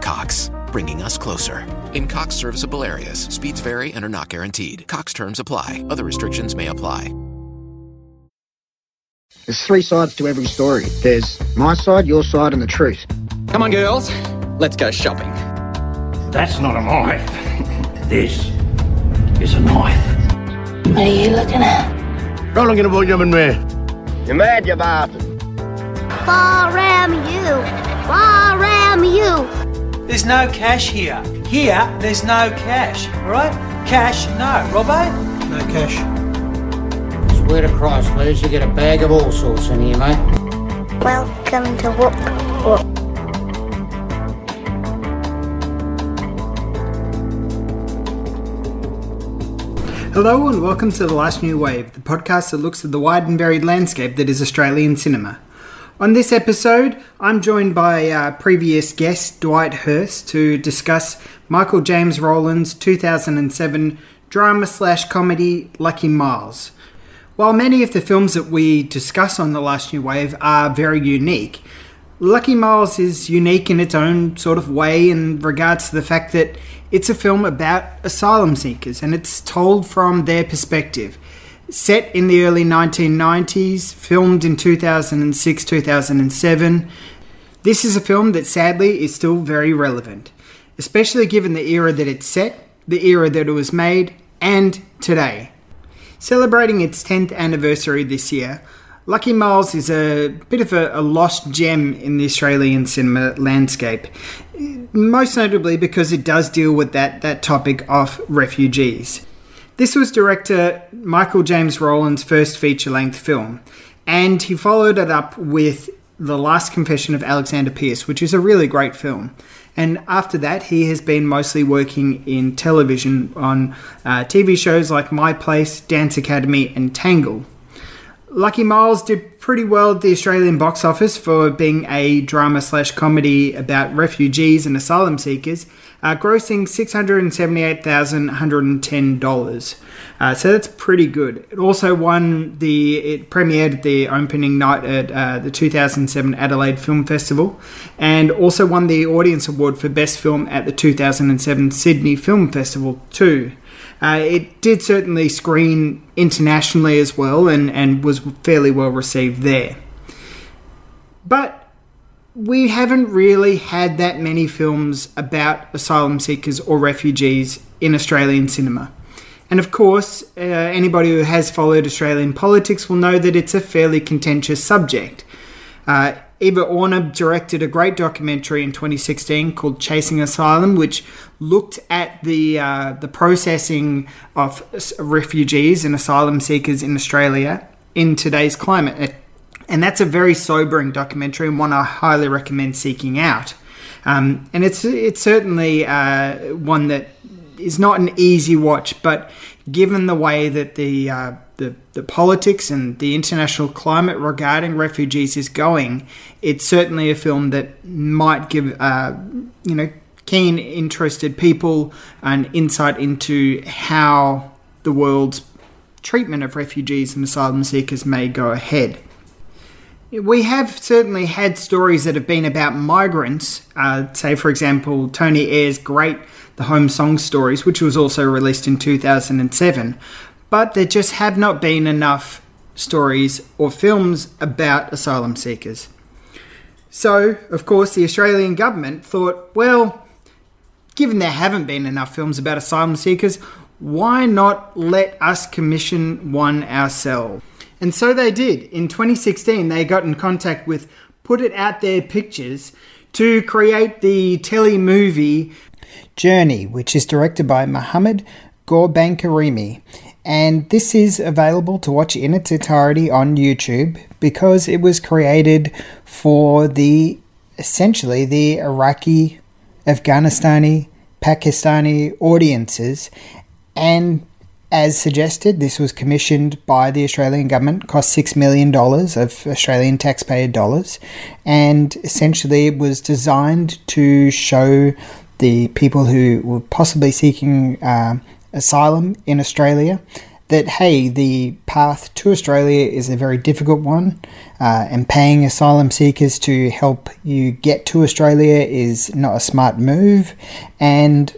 Cox, bringing us closer. In Cox serviceable areas, speeds vary and are not guaranteed. Cox terms apply, other restrictions may apply. There's three sides to every story. There's my side, your side, and the truth. Come on, girls. Let's go shopping. That's not a knife. This is a knife. What are you looking at? Not looking at what you've been there. You're mad, you bastard. Far am you. Far am you. There's no cash here. Here, there's no cash. All right? Cash, no. Robbo? No cash. Swear to Christ, Les, you get a bag of all sorts in here, mate. Welcome to Whoop Whoop. Hello and welcome to The Last New Wave, the podcast that looks at the wide and varied landscape that is Australian cinema. On this episode, I'm joined by uh, previous guest Dwight Hurst to discuss Michael James Rowland's 2007 drama slash comedy Lucky Miles. While many of the films that we discuss on The Last New Wave are very unique, Lucky Miles is unique in its own sort of way in regards to the fact that it's a film about asylum seekers and it's told from their perspective. Set in the early 1990s, filmed in 2006 2007, this is a film that sadly is still very relevant, especially given the era that it's set, the era that it was made, and today. Celebrating its 10th anniversary this year, Lucky Miles is a bit of a, a, lost gem in the Australian cinema landscape, most notably because it does deal with that, that topic of refugees. This was director Michael James Rowland's first feature length film, and he followed it up with The Last Confession of Alexander Pierce, which is a really great film. And after that, he has been mostly working in television on uh, TV shows like My Place, Dance Academy, and Tangle. Lucky Miles did pretty well at the Australian box office for being a drama slash comedy about refugees and asylum seekers, uh, grossing $678,110. Uh, so that's pretty good. It also won the, it premiered the opening night at uh, the 2007 Adelaide Film Festival and also won the Audience Award for Best Film at the 2007 Sydney Film Festival too. Uh, it did certainly screen internationally as well and, and was fairly well received there. But we haven't really had that many films about asylum seekers or refugees in Australian cinema. And of course, uh, anybody who has followed Australian politics will know that it's a fairly contentious subject. Uh, Eva Orner directed a great documentary in 2016 called Chasing Asylum, which looked at the uh, the processing of refugees and asylum seekers in Australia in today's climate. And that's a very sobering documentary and one I highly recommend seeking out. Um, and it's it's certainly uh, one that is not an easy watch, but given the way that the uh, the, the politics and the international climate regarding refugees is going, it's certainly a film that might give uh, you know keen interested people an insight into how the world's treatment of refugees and asylum seekers may go ahead. We have certainly had stories that have been about migrants, uh, say, for example, Tony Ayres' great The Home Song Stories, which was also released in 2007, but there just have not been enough stories or films about asylum seekers. So, of course, the Australian government thought, well, given there haven't been enough films about asylum seekers, why not let us commission one ourselves? And so they did. In 2016, they got in contact with Put It Out There Pictures to create the telly movie Journey, which is directed by Mohammed Ghorbankarimi. And this is available to watch in its entirety on YouTube because it was created for the essentially the Iraqi Afghanistani, Pakistani audiences, and as suggested, this was commissioned by the Australian government, cost $6 million of Australian taxpayer dollars, and essentially it was designed to show the people who were possibly seeking uh, asylum in Australia that, hey, the path to Australia is a very difficult one, uh, and paying asylum seekers to help you get to Australia is not a smart move. And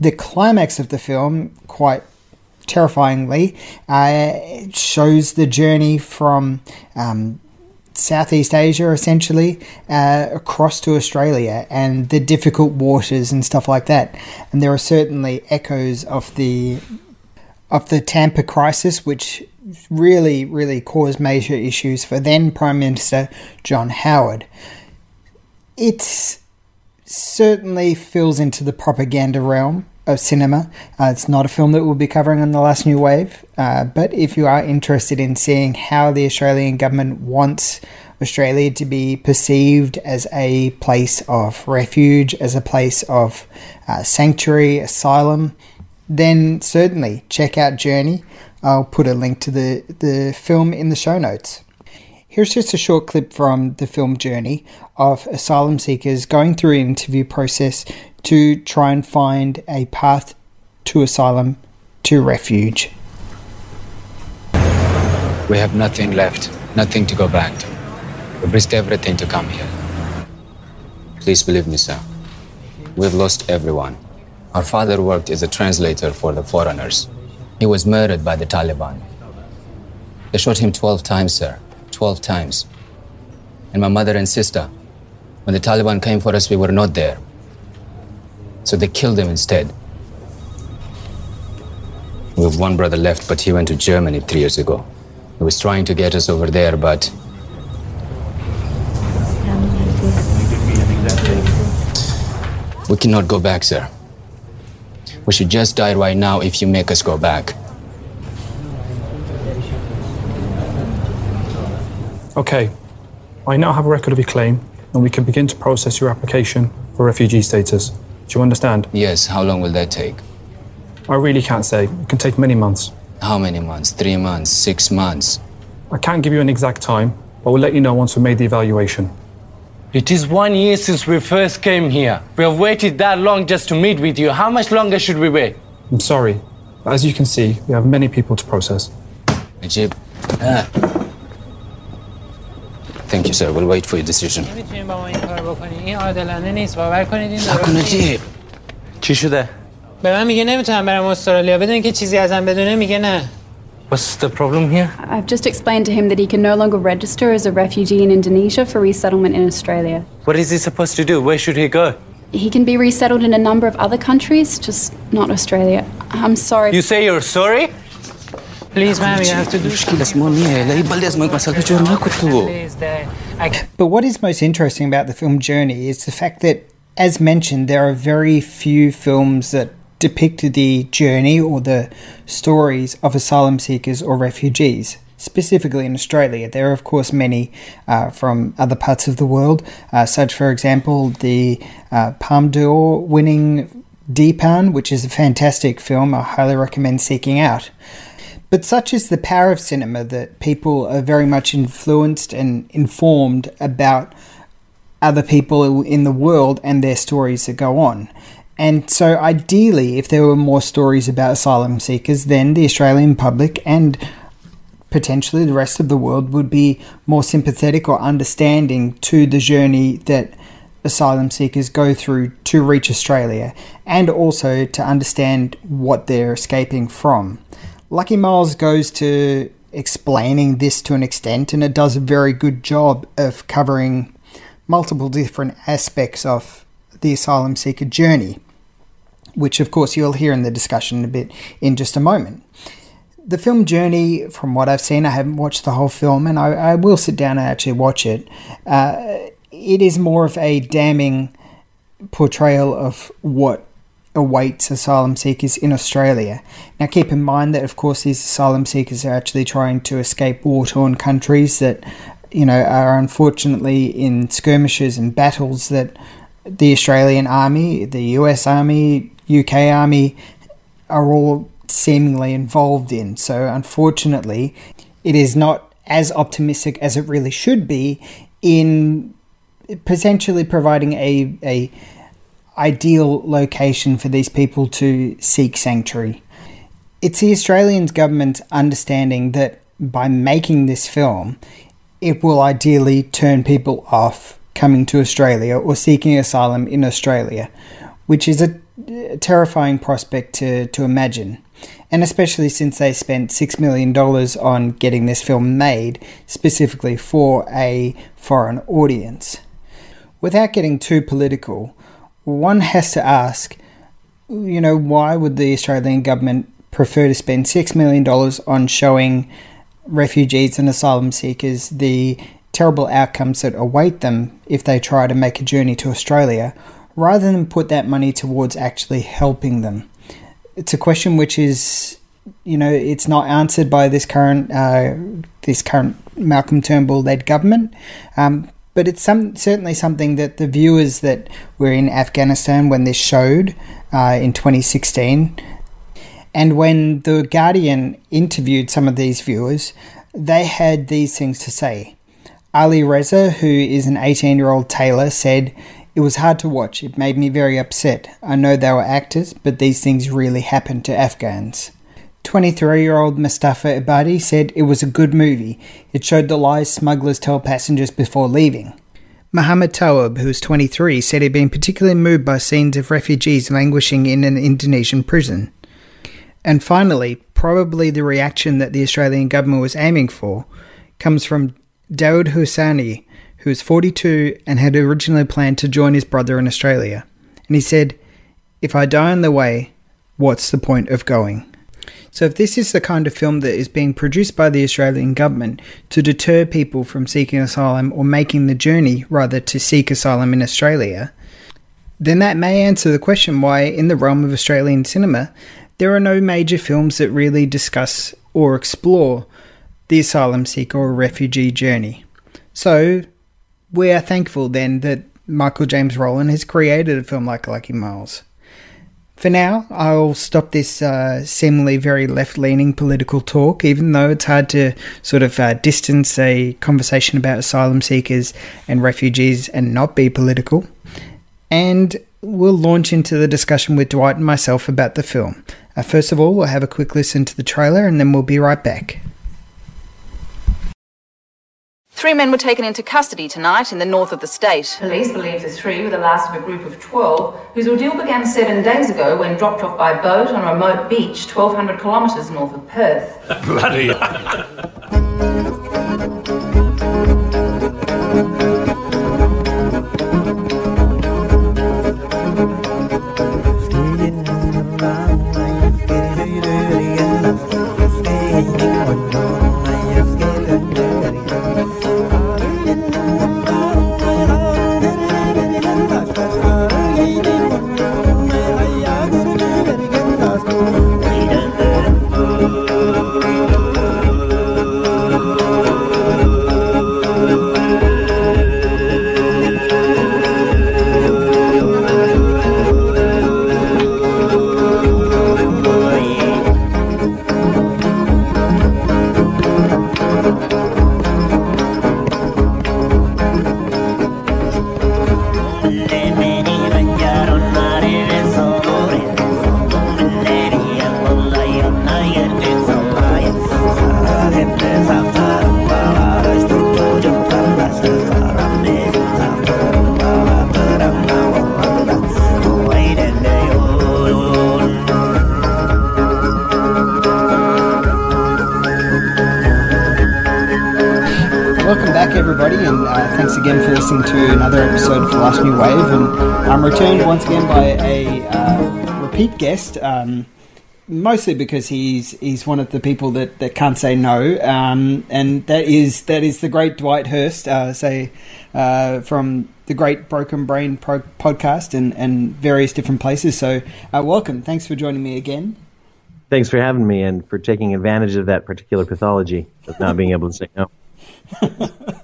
the climax of the film, quite terrifyingly, uh, shows the journey from um, Southeast Asia, essentially, uh, across to Australia and the difficult waters and stuff like that. And there are certainly echoes of the of the Tampa crisis, which really, really caused major issues for then Prime Minister John Howard. It certainly fills into the propaganda realm of cinema. Uh, it's not a film that we'll be covering on the last new wave, uh, but if you are interested in seeing how the Australian government wants Australia to be perceived as a place of refuge, as a place of uh, sanctuary, asylum, then certainly check out Journey. I'll put a link to the, the film in the show notes. Here's just a short clip from the film Journey of asylum seekers going through an interview process to try and find a path to asylum, to refuge. We have nothing left, nothing to go back to. We've risked everything to come here. Please believe me, sir. We've lost everyone. Our father worked as a translator for the foreigners. He was murdered by the Taliban. They shot him 12 times, sir. 12 times. And my mother and sister, when the Taliban came for us, we were not there. So they killed him instead. We have one brother left, but he went to Germany three years ago. He was trying to get us over there, but. We cannot go back, sir. We should just die right now if you make us go back. Okay, I now have a record of your claim, and we can begin to process your application for refugee status. Do you understand? Yes, how long will that take? I really can't say. It can take many months. How many months? Three months? Six months? I can't give you an exact time, but we'll let you know once we've made the evaluation. It is one year since we first came here. We have waited that long just to meet with you. How much longer should we wait? I'm sorry, as you can see, we have many people to process. Najib. Ah. Thank you, sir. We'll wait for your decision. نمیتونیم با ما این کار بکنیم این عادلانه نیست باور کنید این نکن نجیب چی شده؟ به من میگه نمیتونم برم استرالیا بدون که چیزی ازم بدونه میگه نه What's the problem here? I've just explained to him that he can no longer register as a refugee in Indonesia for resettlement in Australia. What is he supposed to do? Where should he go? He can be resettled in a number of other countries, just not Australia. I'm sorry. You say you're sorry? Please, ma'am, you have to do But what is most interesting about the film Journey is the fact that, as mentioned, there are very few films that depict the journey or the stories of asylum seekers or refugees. Specifically in Australia, there are of course many uh, from other parts of the world, uh, such for example the uh, Palme d'Or winning Dheepan, which is a fantastic film. I highly recommend seeking out. But such is the power of cinema that people are very much influenced and informed about other people in the world and their stories that go on. And so, ideally, if there were more stories about asylum seekers, then the Australian public and potentially the rest of the world would be more sympathetic or understanding to the journey that asylum seekers go through to reach Australia and also to understand what they're escaping from. Lucky Miles goes to explaining this to an extent, and it does a very good job of covering multiple different aspects of the asylum seeker journey, which, of course, you'll hear in the discussion a bit in just a moment. The film Journey, from what I've seen, I haven't watched the whole film, and I, I will sit down and actually watch it. Uh, it is more of a damning portrayal of what awaits asylum seekers in Australia. Now, keep in mind that, of course, these asylum seekers are actually trying to escape war torn countries that, you know, are unfortunately in skirmishes and battles that the Australian Army, the US Army, UK Army are all seemingly involved in. So, unfortunately, it is not as optimistic as it really should be in potentially providing a, a ideal location for these people to seek sanctuary. It's the Australian government's understanding that by making this film, it will ideally turn people off coming to Australia or seeking asylum in Australia, which is a, terrifying prospect to, to imagine. And especially since they spent $6 million on getting this film made specifically for a foreign audience. Without getting too political, one has to ask you know, why would the Australian government prefer to spend $6 million on showing refugees and asylum seekers the terrible outcomes that await them if they try to make a journey to Australia, rather than put that money towards actually helping them? It's a question which is, you know, it's not answered by this current uh, this current Malcolm Turnbull led government. Um, but it's some certainly something that the viewers that were in Afghanistan when this showed uh, in 2016, and when the Guardian interviewed some of these viewers, they had these things to say. Ali Reza, who is an 18 year old tailor, said, It was hard to watch. It made me very upset. I know they were actors, but these things really happen to Afghans. 23 year old Mustafa Ibadi said it was a good movie. It showed the lies smugglers tell passengers before leaving. Muhammad Tawab, who's 23, said he'd been particularly moved by scenes of refugees languishing in an Indonesian prison. And finally, probably the reaction that the Australian government was aiming for comes from Dawood Hussaini, who is 42 and had originally planned to join his brother in Australia. And he said, If I die on the way, what's the point of going? So, if this is the kind of film that is being produced by the Australian government to deter people from seeking asylum or making the journey rather to seek asylum in Australia, then that may answer the question why, in the realm of Australian cinema, there are no major films that really discuss or explore the asylum seeker or refugee journey. So, we are thankful then that Michael James Rowland has created a film like Lucky Miles. For now, I'll stop this uh, seemingly very left leaning political talk, even though it's hard to sort of uh, distance a conversation about asylum seekers and refugees and not be political. And we'll launch into the discussion with Dwight and myself about the film. Uh, first of all, we'll have a quick listen to the trailer and then we'll be right back. Three men were taken into custody tonight in the north of the state. Police believe the three were the last of a group of 12 whose ordeal began seven days ago when dropped off by boat on a remote beach 1,200 kilometres north of Perth. Bloody. listening to another episode of The Last New Wave. And I'm returned once again by a uh, repeat guest, um, mostly because he's he's one of the people that, that can't say no, um, and that is that is the great Dwight Hurst, uh, say uh, from the Great Broken Brain pro- podcast and, and various different places. So, uh, welcome. Thanks for joining me again. Thanks for having me and for taking advantage of that particular pathology of not being able to say no.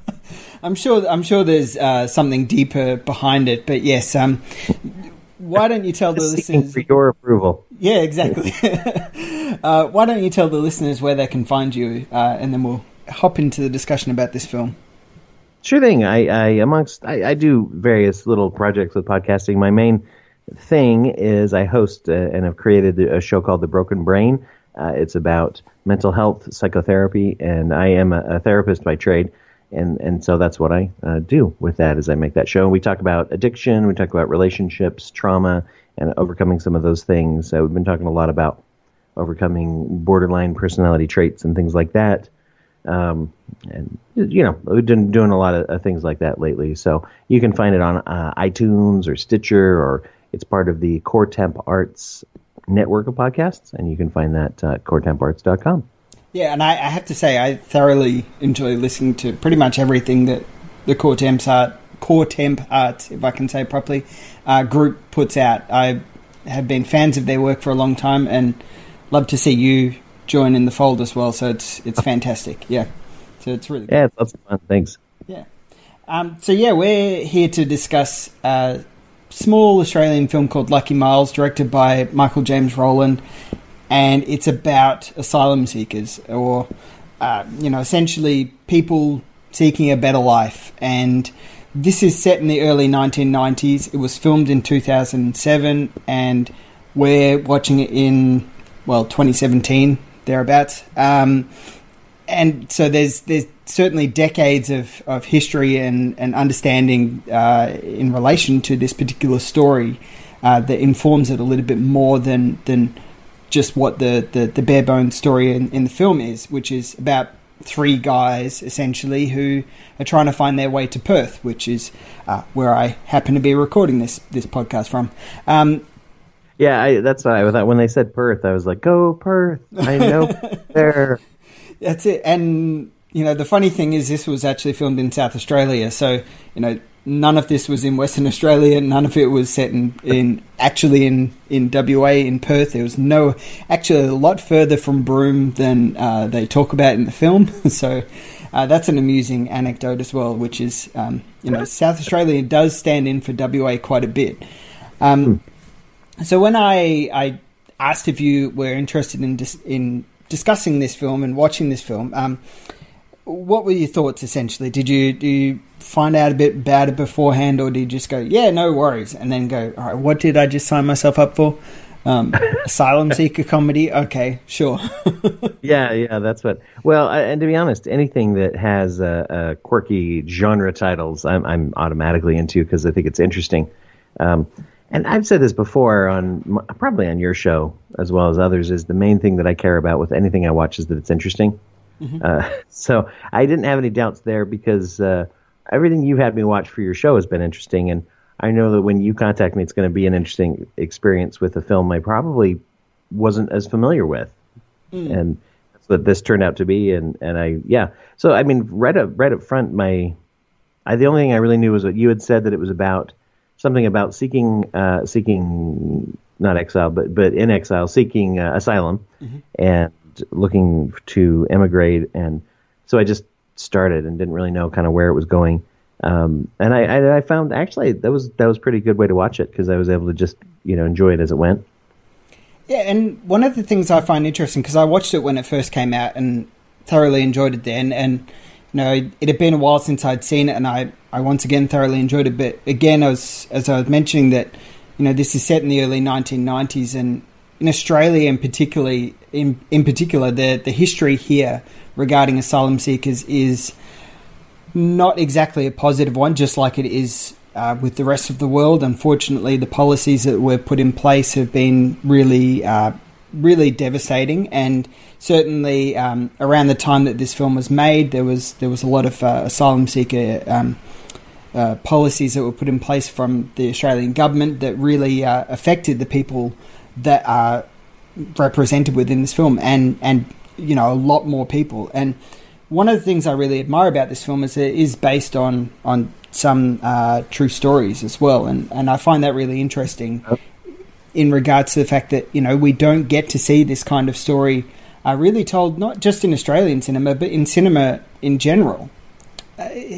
I'm sure. I'm sure there's uh, something deeper behind it. But yes, um, why don't you tell the listeners for your approval? Yeah, exactly. uh, why don't you tell the listeners where they can find you, uh, and then we'll hop into the discussion about this film. Sure thing. I, I amongst I, I, do various little projects with podcasting. My main thing is I host uh, and have created a show called The Broken Brain. Uh, it's about mental health, psychotherapy, and I am a, a therapist by trade, and and so that's what I uh, do with that as I make that show. We talk about addiction, we talk about relationships, trauma, and overcoming some of those things. So we've been talking a lot about overcoming borderline personality traits and things like that. Um, and you know, we've been doing a lot of uh, things like that lately. So you can find it on uh, iTunes or Stitcher, or it's part of the Core Temp Arts network of podcasts, and you can find that at coretemparts.com. Yeah, and I, I, have to say, I thoroughly enjoy listening to pretty much everything that the Core Temp Art, Core Temp Arts, if I can say properly, uh, group puts out. I have been fans of their work for a long time, and love to see you join in the fold as well. So it's it's fantastic. Yeah. So it's really good. yeah, it's lots of fun. Thanks. Yeah. Um, so yeah, we're here to discuss a small Australian film called Lucky Miles, directed by Michael James Rowland, and it's about asylum seekers, or uh, you know, essentially people seeking a better life. And this is set in the early 1990s. It was filmed in 2007, and we're watching it in well 2017 thereabouts. Um, and so there's there's certainly decades of, of history and, and understanding uh, in relation to this particular story uh, that informs it a little bit more than than just what the, the, the bare bones story in, in the film is, which is about three guys essentially who are trying to find their way to Perth, which is uh, where I happen to be recording this this podcast from. Um, yeah, I, that's what I thought. When they said Perth, I was like, "Go Perth!" I know there. That's it. And you know, the funny thing is, this was actually filmed in South Australia, so you know, none of this was in Western Australia. None of it was set in, in actually in in WA in Perth. There was no actually a lot further from Broome than uh, they talk about in the film. so. Uh, that's an amusing anecdote as well, which is, um, you know, South Australia does stand in for WA quite a bit. Um, hmm. So when I I asked if you were interested in dis- in discussing this film and watching this film, um, what were your thoughts essentially? Did you do you find out a bit about it beforehand, or did you just go, yeah, no worries, and then go, all right, what did I just sign myself up for? Um, asylum seeker comedy. Okay, sure. yeah, yeah, that's what. Well, I, and to be honest, anything that has uh, uh, quirky genre titles, I'm, I'm automatically into because I think it's interesting. Um, and I've said this before on probably on your show as well as others is the main thing that I care about with anything I watch is that it's interesting. Mm-hmm. Uh, so I didn't have any doubts there because uh, everything you've had me watch for your show has been interesting, and I know that when you contact me, it's going to be an interesting experience with a film I probably wasn't as familiar with, mm. and that's what this turned out to be. And and I yeah, so I mean right up right up front, my I the only thing I really knew was what you had said that it was about something about seeking uh, seeking not exile but but in exile seeking uh, asylum mm-hmm. and looking to emigrate and so I just started and didn't really know kind of where it was going um, and I, I, I found actually that was that was pretty good way to watch it because I was able to just you know enjoy it as it went. Yeah, and one of the things I find interesting because I watched it when it first came out and thoroughly enjoyed it then, and you know, it, it, had been a while since I'd seen it, and I, I once again thoroughly enjoyed it. But again, as as I was mentioning that, you know, this is set in the early 1990s, and in Australia, and particularly, in in particular, the the history here regarding asylum seekers is not exactly a positive one, just like it is uh, with the rest of the world. Unfortunately, the policies that were put in place have been really, uh, really devastating, and certainly um, around the time that this film was made, there was there was a lot of uh, asylum seeker um, uh, policies that were put in place from the Australian government that really uh, affected the people that are represented within this film, and and you know a lot more people. And one of the things I really admire about this film is it is based on on some uh, true stories as well, and and I find that really interesting. In regards to the fact that you know we don't get to see this kind of story are really told not just in Australian cinema, but in cinema in general.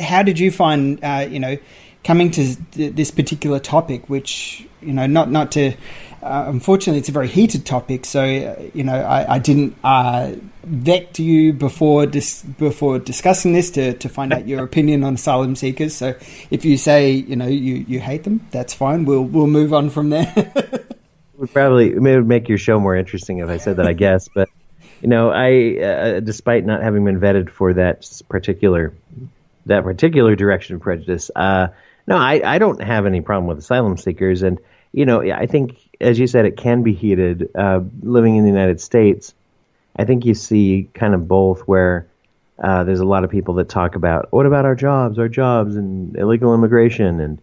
how did you find, uh, you know, coming to th- this particular topic, which you know, not not to. Uh, unfortunately, it's a very heated topic, so uh, you know I, I didn't uh, vet you before dis- before discussing this to, to find out your opinion on asylum seekers. So if you say you know you, you hate them, that's fine. We'll we'll move on from there. would probably it would make your show more interesting if I said that, I guess. But you know, I uh, despite not having been vetted for that particular that particular direction of prejudice, uh, no, I, I don't have any problem with asylum seekers, and you know, I think as you said, it can be heated. Uh, living in the United States, I think you see kind of both where. Uh, there's a lot of people that talk about what about our jobs, our jobs, and illegal immigration, and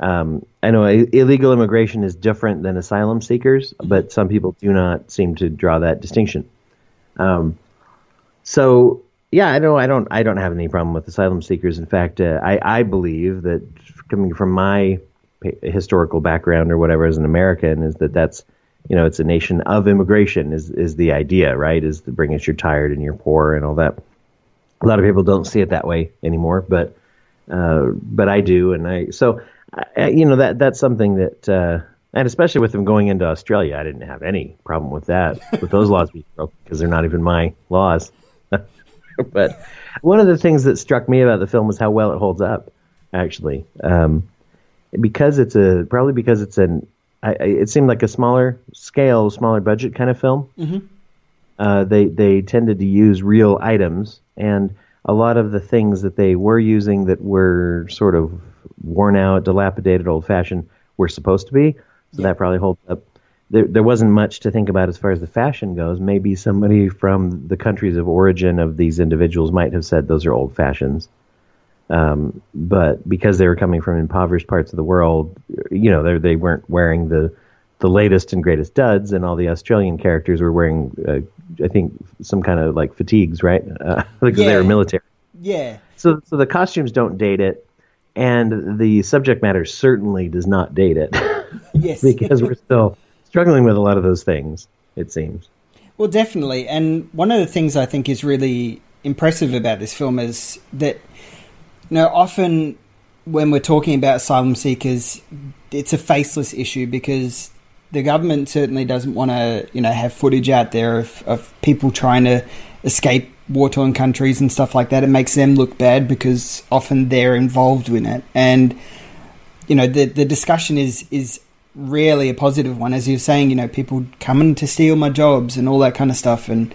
um, I know illegal immigration is different than asylum seekers, but some people do not seem to draw that distinction. Um, so yeah, I know I don't I don't have any problem with asylum seekers. In fact, uh, I I believe that coming from my historical background or whatever as an American is that that's you know it's a nation of immigration is is the idea right is to bring us you're tired and you're poor and all that. A lot of people don't see it that way anymore, but uh, but I do, and I so I, you know that that's something that. Uh, and especially with them going into Australia, I didn't have any problem with that, with those laws being broken, because they're not even my laws. but one of the things that struck me about the film was how well it holds up, actually. Um, because it's a, probably because it's an, I, it seemed like a smaller scale, smaller budget kind of film. Mm-hmm. Uh, they, they tended to use real items, and a lot of the things that they were using that were sort of worn out, dilapidated, old fashioned, were supposed to be so yeah. that probably holds up. There, there wasn't much to think about as far as the fashion goes. Maybe somebody from the countries of origin of these individuals might have said those are old fashions. Um, but because they were coming from impoverished parts of the world, you know, they weren't wearing the the latest and greatest duds, and all the Australian characters were wearing, uh, I think, some kind of like fatigues, right? Uh, because yeah. they were military. Yeah. So, so the costumes don't date it, and the subject matter certainly does not date it. Yes. because we're still struggling with a lot of those things, it seems. Well, definitely. And one of the things I think is really impressive about this film is that, know, often when we're talking about asylum seekers, it's a faceless issue because the government certainly doesn't want to, you know, have footage out there of, of people trying to escape war torn countries and stuff like that. It makes them look bad because often they're involved in it. And you know the the discussion is is rarely a positive one, as you're saying. You know, people coming to steal my jobs and all that kind of stuff, and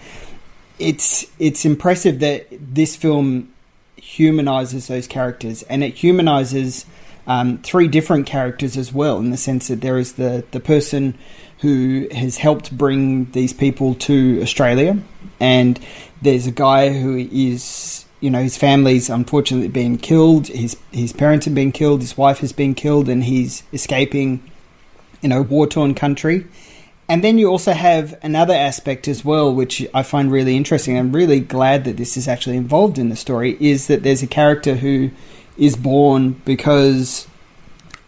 it's it's impressive that this film humanizes those characters, and it humanizes um, three different characters as well, in the sense that there is the the person who has helped bring these people to Australia, and there's a guy who is you know his family's unfortunately been killed. His his parents have been killed. His wife has been killed, and he's escaping, you know, war torn country. And then you also have another aspect as well, which I find really interesting. I'm really glad that this is actually involved in the story. Is that there's a character who is born because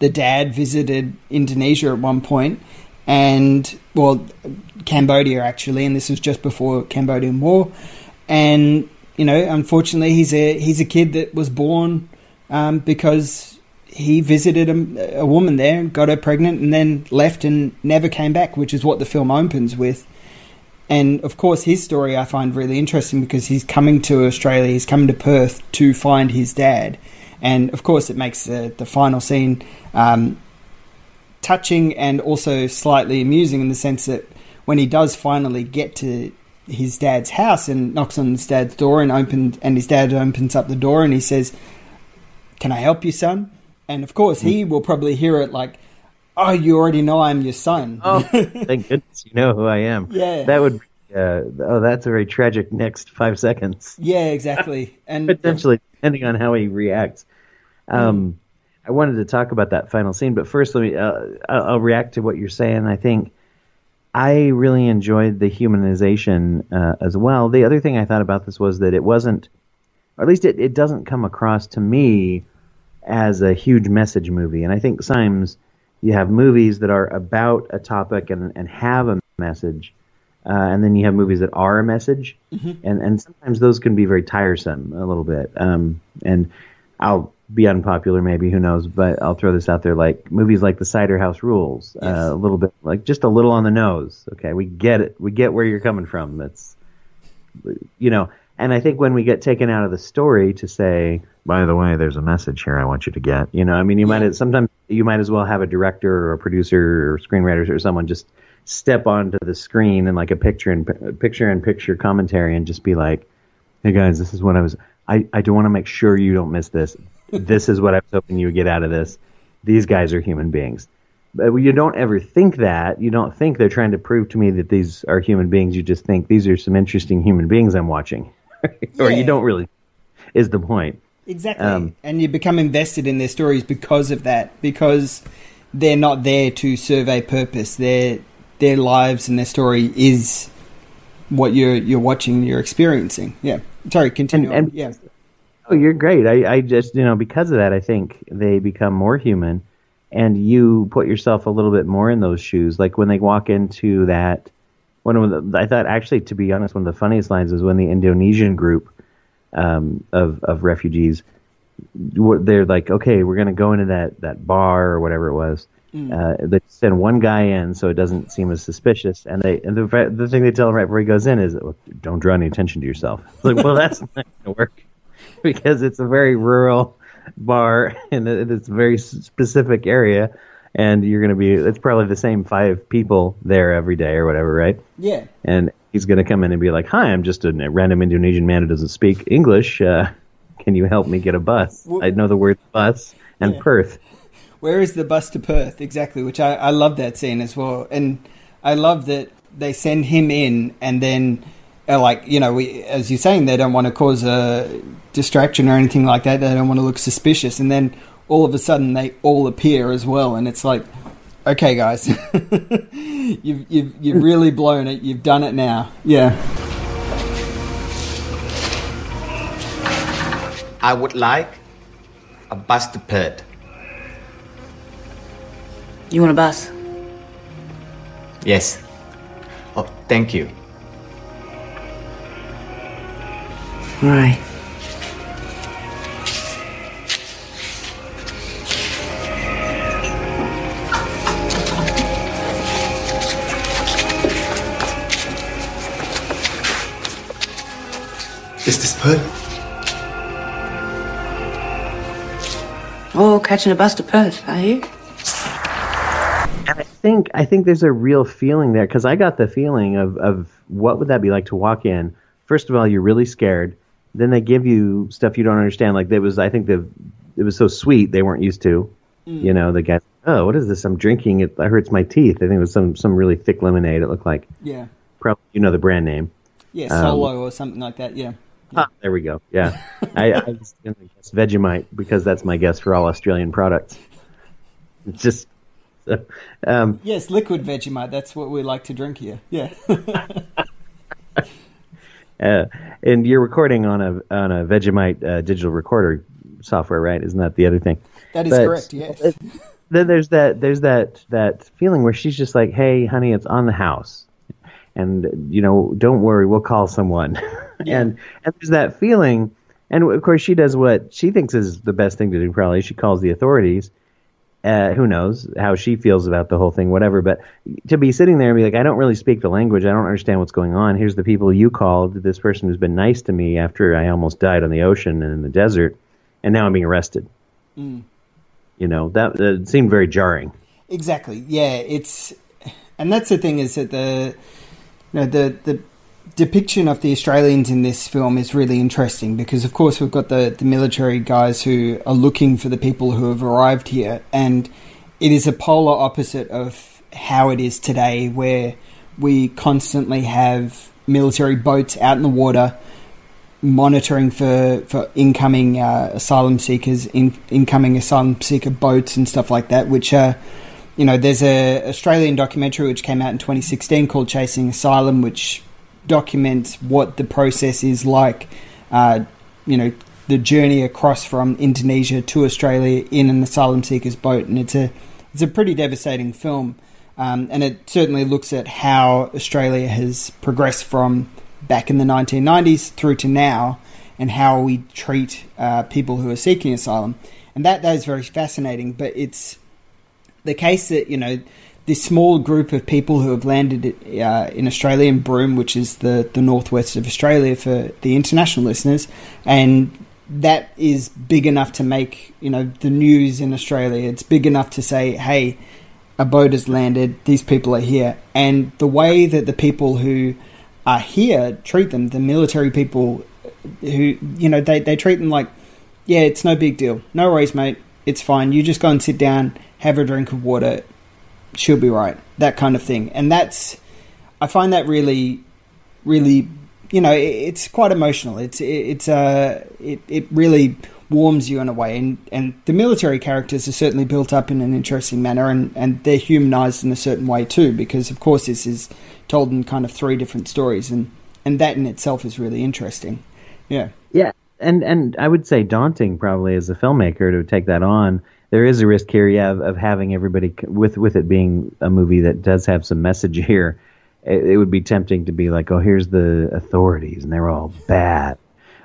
the dad visited Indonesia at one point, and well, Cambodia actually, and this was just before Cambodian War, and you know, unfortunately, he's a he's a kid that was born um, because he visited a, a, woman there, got her pregnant, and then left and never came back, which is what the film opens with. And of course, his story I find really interesting because he's coming to Australia, he's coming to Perth to find his dad, and of course, it makes the, the final scene um, touching and also slightly amusing in the sense that when he does finally get to his dad's house and knocks on his dad's door and opened and his dad opens up the door and he says, "Can I help you, son?" And of course, he will probably hear it like, "Oh, you already know I'm your son." Oh, thank goodness you know who I am. Yeah, that would. Uh, oh, that's a very tragic next five seconds. Yeah, exactly, and potentially depending on how he reacts. Um. I wanted to talk about that final scene, but first, let me. Uh, I'll react to what you're saying. I think I really enjoyed the humanization uh, as well. The other thing I thought about this was that it wasn't, or at least it, it doesn't come across to me as a huge message movie. And I think sometimes you have movies that are about a topic and, and have a message, uh, and then you have movies that are a message, mm-hmm. and and sometimes those can be very tiresome a little bit. Um, and I'll be unpopular, maybe who knows, but I'll throw this out there. Like movies like The Cider House Rules, uh, a little bit like just a little on the nose. Okay, we get it. We get where you're coming from. It's you know, and I think when we get taken out of the story to say, by the way, there's a message here I want you to get. You know, I mean, you might sometimes you might as well have a director or a producer or screenwriters or someone just step onto the screen and like a picture and picture in picture commentary and just be like, "Hey guys, this is what I was. I I do want to make sure you don't miss this. This is what I was hoping you would get out of this. These guys are human beings." But you don't ever think that. You don't think they're trying to prove to me that these are human beings. You just think these are some interesting human beings I'm watching, or you don't really. Is the point? Exactly. Um, and you become invested in their stories because of that, because they're not there to serve a purpose. Their their lives and their story is what you're you're watching, you're experiencing. Yeah. Sorry, continue. And- on. yeah. Oh, you're great. I, I just, you know, because of that, I think they become more human and you put yourself a little bit more in those shoes. Like when they walk into that, one of the, I thought actually, to be honest, one of the funniest lines is when the Indonesian group um, of, of refugees, they're like, okay, we're going to go into that, that bar or whatever it was. Mm. Uh, they send one guy in so it doesn't seem as suspicious, and they and the the thing they tell him right before he goes in is, "Don't draw any attention to yourself." It's like, well, that's not going to work because it's a very rural bar in a- this very specific area, and you're going to be. It's probably the same five people there every day or whatever, right? Yeah. And he's going to come in and be like, "Hi, I'm just a random Indonesian man who doesn't speak English. Uh, can you help me get a bus? I know the word bus and Perth." Where is the bus to Perth? Exactly, which I, I love that scene as well. And I love that they send him in and then, uh, like, you know, we, as you're saying, they don't want to cause a distraction or anything like that. They don't want to look suspicious. And then all of a sudden they all appear as well. And it's like, okay, guys, you've, you've, you've really blown it. You've done it now. Yeah. I would like a bus to Perth. You want a bus? Yes. Oh, thank you. Right. Is this Perth? Oh, catching a bus to Perth, are you? And I think I think there's a real feeling there because I got the feeling of of what would that be like to walk in. First of all, you're really scared. Then they give you stuff you don't understand. Like there was, I think the it was so sweet they weren't used to. Mm. You know, the guy. Oh, what is this? I'm drinking. It, it hurts my teeth. I think it was some some really thick lemonade. It looked like. Yeah. Probably you know the brand name. Yeah, Um, Solo or something like that. Yeah. Ah, there we go. Yeah, I, I was going to guess Vegemite because that's my guess for all Australian products. It's just, um, Yes, liquid Vegemite. That's what we like to drink here. Yeah. uh, and you're recording on a on a Vegemite uh, digital recorder software, right? Isn't that the other thing? That is But- correct, yes. Then there's that there's that that feeling where she's just like, "Hey, honey, it's on the house." And you know, don't worry, we'll call someone. and and there's that feeling, and of course she does what she thinks is the best thing to do. Probably she calls the authorities. Uh, who knows how she feels about the whole thing, whatever. But to be sitting there and be like, I don't really speak the language. I don't understand what's going on. Here's the people you called. This person who's been nice to me after I almost died on the ocean and in the desert, and now I'm being arrested. Mm. You know that, that seemed very jarring. Exactly. Yeah, it's and that's the thing is that the you know the the depiction of the Australians in this film is really interesting because of course we've got the the military guys who are looking for the people who have arrived here and it is a polar opposite of how it is today where we constantly have military boats out in the water monitoring for, for incoming uh, asylum seekers, in, incoming asylum seeker boats and stuff like that, which are, you know, there's a Australian documentary which came out in 2016 called Chasing Asylum, which documents what the process is like, uh, you know, the journey across from Indonesia to Australia in an asylum seeker's boat, and it's a it's a pretty devastating film, um, and it certainly looks at how Australia has progressed from back in the 1990s through to now, and how we treat uh, people who are seeking asylum. And that, that is very fascinating, but it's the case that, you know, this small group of people who have landed uh, in Australia, in Broome, which is the, the northwest of Australia for the international listeners, and that is big enough to make you know the news in Australia. It's big enough to say, "Hey, a boat has landed. These people are here." And the way that the people who are here treat them, the military people who you know they they treat them like, "Yeah, it's no big deal. No worries, mate. It's fine. You just go and sit down, have a drink of water. She'll be right." That kind of thing. And that's I find that really, really you know, it's quite emotional. It's it's uh, it it really warms you in a way, and and the military characters are certainly built up in an interesting manner, and and they're humanized in a certain way too, because of course this is told in kind of three different stories, and and that in itself is really interesting. Yeah. Yeah, and and I would say daunting probably as a filmmaker to take that on. There is a risk here, yeah, of, of having everybody with with it being a movie that does have some message here it, it would be tempting to be like, oh, here's the authorities, and they're all bad.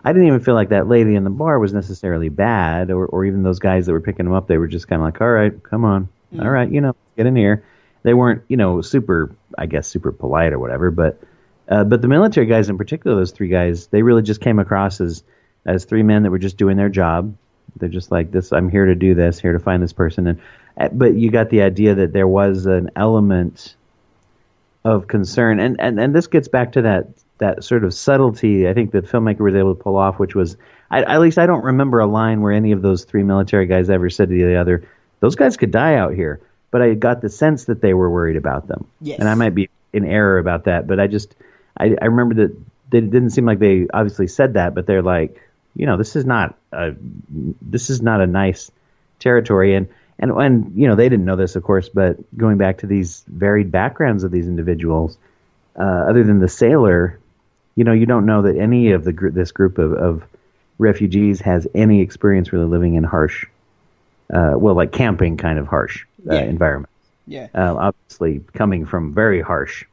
I didn't even feel like that lady in the bar was necessarily bad, or, or even those guys that were picking them up. They were just kind of like, all right, come on, mm. all right, you know, get in here. They weren't, you know, super, I guess, super polite or whatever. But, uh, but the military guys in particular, those three guys, they really just came across as, as three men that were just doing their job. They're just like this. I'm here to do this, here to find this person. And, uh, but you got the idea that there was an element of concern. And, and, and this gets back to that, that sort of subtlety I think the filmmaker was able to pull off, which was, I, at least I don't remember a line where any of those three military guys ever said to the other, those guys could die out here. But I got the sense that they were worried about them. Yes. And I might be in error about that, but I just, I, I remember that they didn't seem like they obviously said that, but they're like, you know, this is not a, this is not a nice territory. And, and and you know they didn't know this, of course, but going back to these varied backgrounds of these individuals, uh, other than the sailor, you know, you don't know that any of the gr- this group of, of refugees has any experience really living in harsh, uh, well, like camping kind of harsh uh, Yeah. environments. Yeah. Uh, obviously, coming from very harsh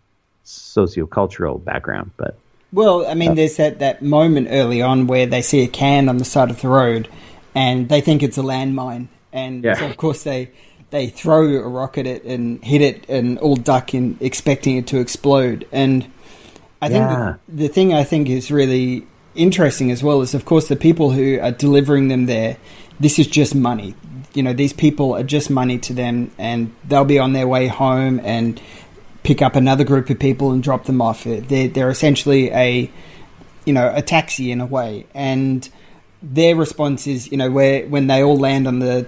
sociocultural background, but Well, I mean, there's that, that moment early on where they see a can on the side of the road and they think it's a landmine. And Yeah. so, of course, they they throw a rock at it and hit it and all duck in, expecting it to explode. And I think Yeah. the, the thing I think is really interesting as well is, of course, the people who are delivering them there, this is just money. You know, these people are just money to them and they'll be on their way home and pick up another group of people and drop them off. They're, they're essentially a, you know, a taxi in a way. And their response is, you know, where when they all land on the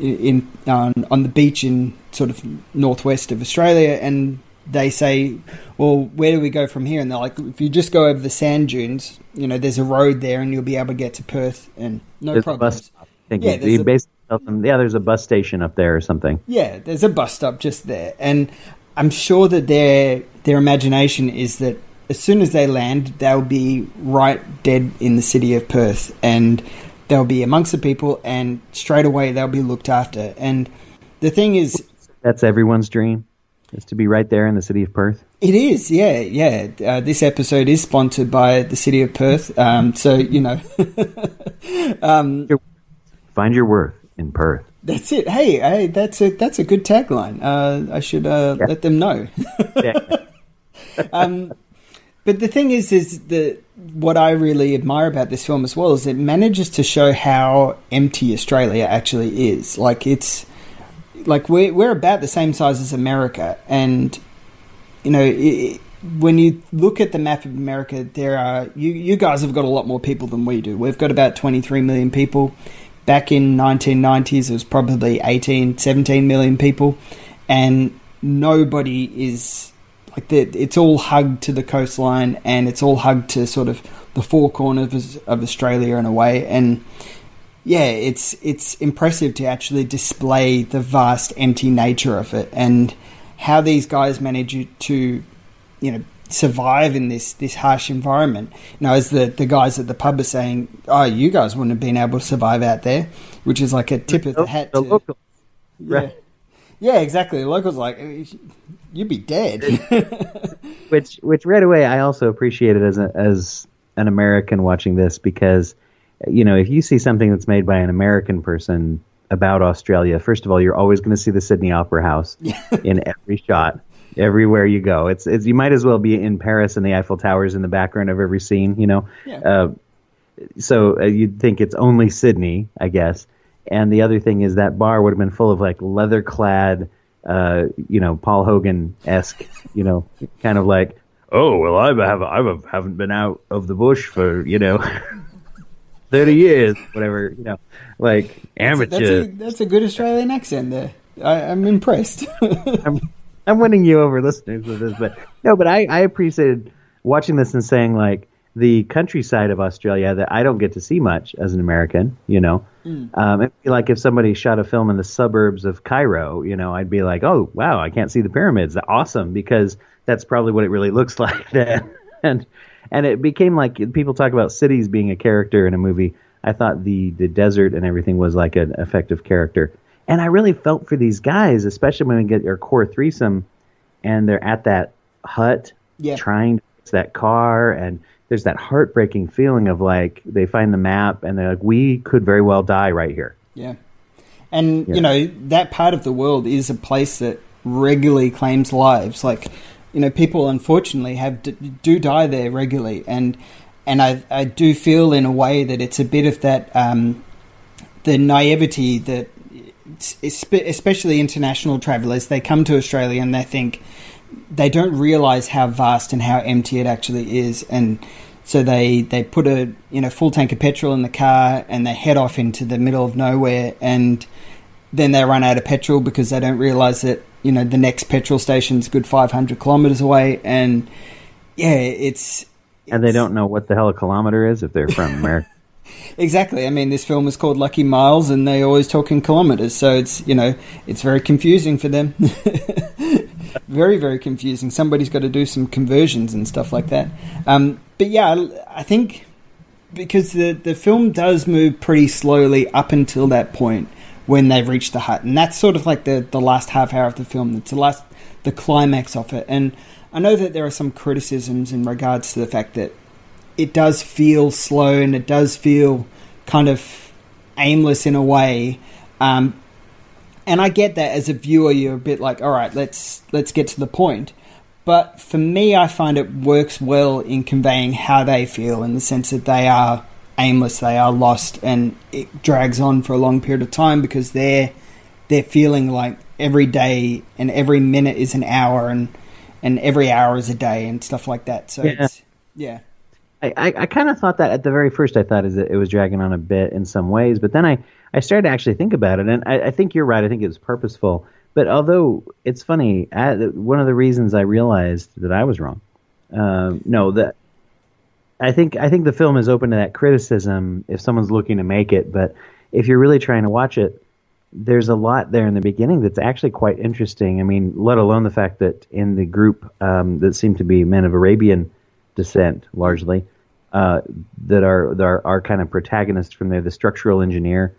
in on, on the beach in sort of northwest of Australia, and they say, "Well, where do we go from here?" And they're like, "If you just go over the sand dunes, you know, there's a road there, and you'll be able to get to Perth, and no problem. there's a problems." bus stop. I think Yeah, there's he a- basically tells them, yeah, there's a bus station up there or something. Yeah, there's a bus stop just there, and I'm sure that their their imagination is that as soon as they land, they'll be right dead in the city of Perth, and they'll be amongst the people, and straight away they'll be looked after. And the thing is, That's everyone's dream, is to be right there in the city of Perth. it is, yeah, yeah. Uh, this episode is sponsored by the city of Perth, um, so you know, um, Find your worth in Perth. That's it. Hey, hey, that's a that's a good tagline. Uh, I should uh, let them know. um, but the thing is, is that what I really admire about this film as well is it manages to show how empty Australia actually is. Like it's like we're we're about the same size as America, and you know. It, when you look at the map of America, there are you. You guys have got a lot more people than we do. We've got about 23 million people. Back in 1990s, it was probably 18, 17 million people, and nobody is like it's all hugged to the coastline, and it's all hugged to sort of the four corners of Australia in a way, and yeah, it's it's impressive to actually display the vast empty nature of it and how these guys manage to, you know, survive in this this harsh environment. You know, as the the guys at the pub are saying, "Oh, you guys wouldn't have been able to survive out there," which is like a tip of the hat. The to, local, yeah, yeah, exactly. The locals like you'd be dead. which which right away I also appreciated as a, as an American watching this because, you know, if you see something that's made by an American person about Australia, first of all, you're always going to see the Sydney Opera House in every shot, everywhere you go. It's, it's you might as well be in Paris and the Eiffel Towers in the background of every scene, you know. Yeah. Uh, so uh, you'd think it's only Sydney, I guess. And the other thing is that bar would have been full of like leather clad, uh, you know, Paul Hogan esque, you know, kind of like, oh well, I have I have, haven't been out of the bush for you know. 30 years, whatever, you know, like amateur. That's a, that's a good Australian accent there. I, I'm impressed. I'm, I'm winning you over listeners with this, but no, but I, I appreciated watching this and saying like the countryside of Australia that I don't get to see much as an American, you know. Mm. Um, it'd be like if somebody shot a film in the suburbs of Cairo, you know, I'd be like, oh wow, I can't see the pyramids. Awesome, because that's probably what it really looks like then. and and it became like people talk about cities being a character in a movie. I thought the the desert and everything was like an effective character. And I really felt for these guys, especially when we get their core threesome and they're at that hut Yeah. trying to fix that car and there's that heartbreaking feeling of like they find the map and they're like, we could very well die right here. Yeah. And, Yeah. you know, that part of the world is a place that regularly claims lives. Like, you know, people unfortunately have do die there regularly. And and I, I do feel in a way that it's a bit of that, um, the naivety that, especially international travelers, they come to Australia and they think, they don't realize how vast and how empty it actually is. And so they they put a you know full tank of petrol in the car and they head off into the middle of nowhere. And then they run out of petrol because they don't realize that you know the next petrol station's a good 500 kilometers away. And yeah it's And they don't know what the hell a kilometer is if they're from America. Exactly. I mean, this film is called Lucky Miles, and they always talk in kilometers, so it's you know it's very confusing for them. very very confusing. Somebody's got to do some conversions and stuff like that. Um, but yeah, I- I think because the the film does move pretty slowly up until that point when they've reached the hut, and that's sort of like the the last half hour of the film. It's the last the climax of it, and I know that there are some criticisms in regards to the fact that it does feel slow and it does feel kind of aimless in a way. Um, and I get that as a viewer, you're a bit like, all right, let's let's get to the point. But for me, I find it works well in conveying how they feel in the sense that they are aimless, they are lost, and it drags on for a long period of time because they're they're feeling like every day and every minute is an hour and and every hour is a day and stuff like that. So Yeah. it's yeah. I, I, I kind of thought that at the very first. I thought is that it was dragging on a bit in some ways, but then I, I started to actually think about it, and I, I think you're right. I think it was purposeful. But although it's funny, I, one of the reasons I realized that I was wrong. Um, no, that I think I think the film is open to that criticism if someone's looking to make it. But if you're really trying to watch it, there's a lot there in the beginning that's actually quite interesting. I mean, let alone the fact that in the group um, that seem to be men of Arabian descent largely, uh, that are, that are our kind of protagonist from there, the structural engineer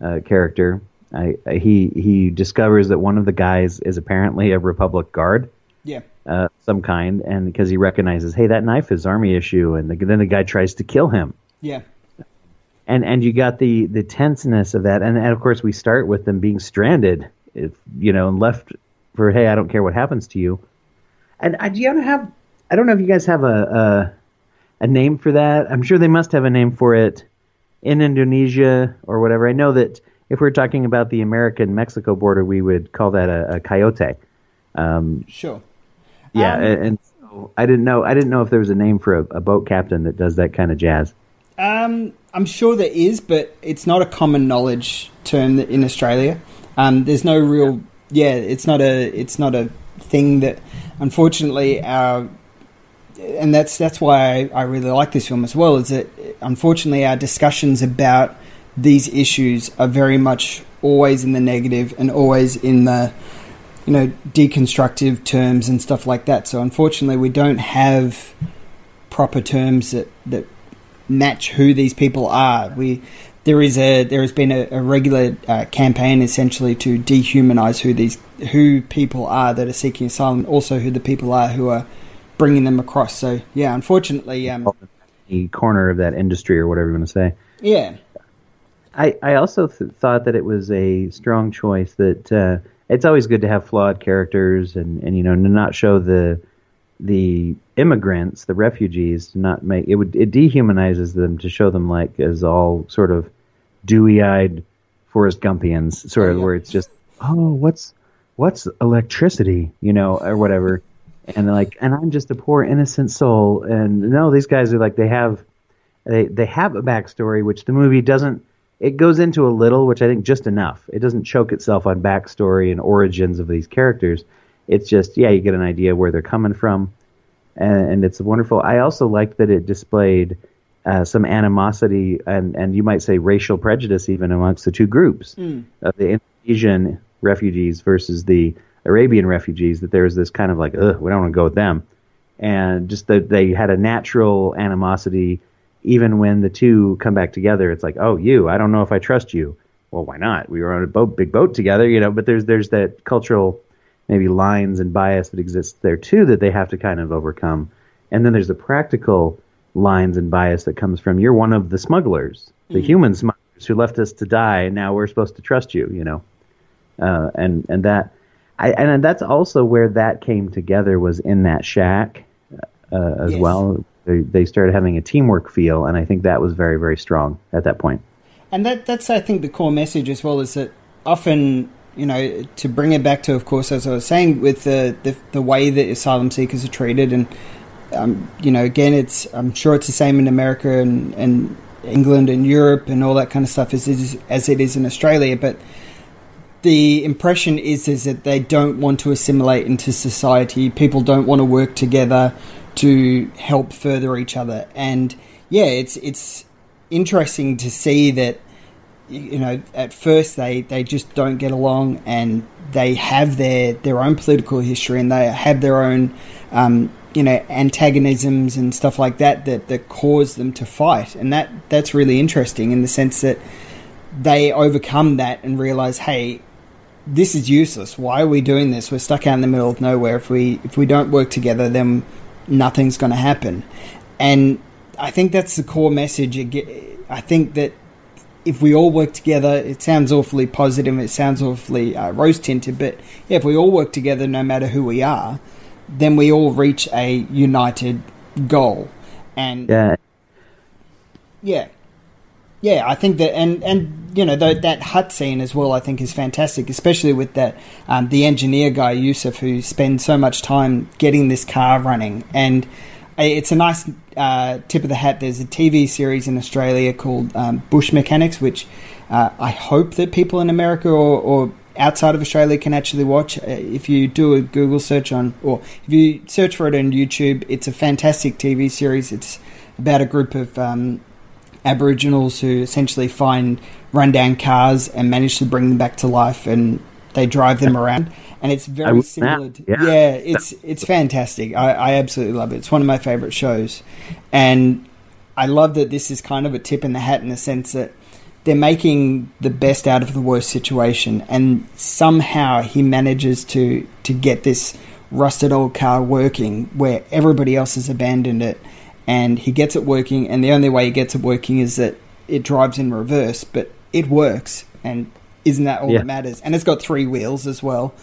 uh, character. I, I, he he discovers that one of the guys is apparently a Republic guard, Yeah. uh, some kind, and because he recognizes, hey, that knife is army issue, and the, then the guy tries to kill him Yeah. and and you got the the tenseness of that, and, and of course we start with them being stranded, if, you know, and left for hey, I don't care what happens to you. And I, do you have? I don't know if you guys have a, a a name for that. I'm sure they must have a name for it in Indonesia or whatever. I know that if we're talking about the American Mexico border, we would call that a, a coyote. Um, Sure. yeah, Um, and, so I didn't know. I didn't know if there was a name for a, a boat captain that does that kind of jazz. Um, I'm sure there is, but it's not a common knowledge term that- in Australia. Um, there's no real, yeah, it's not a, it's not a thing that, unfortunately, our, and that's that's why I, I really like this film as well. Is that unfortunately our discussions about these issues are very much always in the negative and always in the, you know, deconstructive terms and stuff like that. So unfortunately, we don't have proper terms that that match who these people are. We there is a there has been a, a regular uh, campaign essentially to dehumanize who these who people are that are seeking asylum, also who the people are who are bringing them across. So yeah, unfortunately, um, tiny corner of that industry or whatever you want to say. Yeah. I, I also th- thought that it was a strong choice that uh, it's always good to have flawed characters and, and you know to not show the the immigrants the refugees to not make it would it dehumanizes them to show them like as all sort of dewy eyed Forrest Gumpians sort of where it's just oh what's what's electricity you know or whatever and like and I'm just a poor innocent soul and no these guys are like they have they they have a backstory which the movie doesn't it goes into a little, which I think just enough. It doesn't choke itself on backstory and origins of these characters. It's just yeah, you get an idea where they're coming from, and, and it's wonderful. I also liked that it displayed uh, some animosity and and you might say racial prejudice even amongst the two groups Mm. of the Indonesian refugees versus the Arabian refugees. That there's this kind of like, ugh, we don't want to go with them, and just that they had a natural animosity even when the two come back together, it's like, oh, you, I don't know if I trust you. Well, why not? We were on a boat, big boat together, you know. But there's there's that cultural maybe lines and bias that exists there too that they have to kind of overcome. And then there's the practical lines and bias that comes from you're one of the smugglers, the Mhm. human smugglers who left us to die, and now we're supposed to trust you, you know. Uh, and and that, I and that's also where that came together was in that shack uh, as Yes. well. They, they started having a teamwork feel, and I think that was very very strong at that point. And that that's I think the core message as well is that often you know to bring it back to of course as I was saying with the the, the way that asylum seekers are treated and um, you know again it's I'm sure it's the same in America and, and England and Europe and all that kind of stuff as it is, as it is in Australia but the impression is is that they don't want to assimilate into society. People don't want to work together to help further each other. And yeah, it's it's interesting to see that you know at first they they just don't get along and they have their their own political history and they have their own um, you know antagonisms and stuff like that that that cause them to fight and that that's really interesting in the sense that they overcome that and realize hey this is useless. Why are we doing this? We're stuck out in the middle of nowhere. If we if we don't work together then nothing's going to happen. And i think that's the core message. I think that if we all work together it sounds awfully positive it sounds awfully uh, rose tinted but yeah, if we all work together no matter who we are then we all reach a united goal. And Yeah, yeah, yeah. I think that, and and you know th- that hut scene as well. I think is fantastic, especially with that um, the engineer guy Yusuf, who spends so much time getting this car running, and uh, it's a nice uh, tip of the hat. There's a TV series in Australia called um, Bush Mechanics, which uh, I hope that people in America or, or outside of Australia can actually watch. Uh, if you do a Google search on, or if you search for it on YouTube, it's a fantastic TV series. It's about a group of um, Aboriginals who essentially find rundown cars and manage to bring them back to life, and they drive them around. And it's very similar. To, yeah. yeah. it's it's fantastic. I, I absolutely love it. It's one of my favorite shows, and I love that this is kind of a tip in the hat in the sense that they're making the best out of the worst situation, and somehow he manages to to get this rusted old car working where everybody else has abandoned it, and he gets it working. And the only way he gets it working is that it drives in reverse, but it works, and isn't that all Yeah. that matters? And it's got three wheels as well,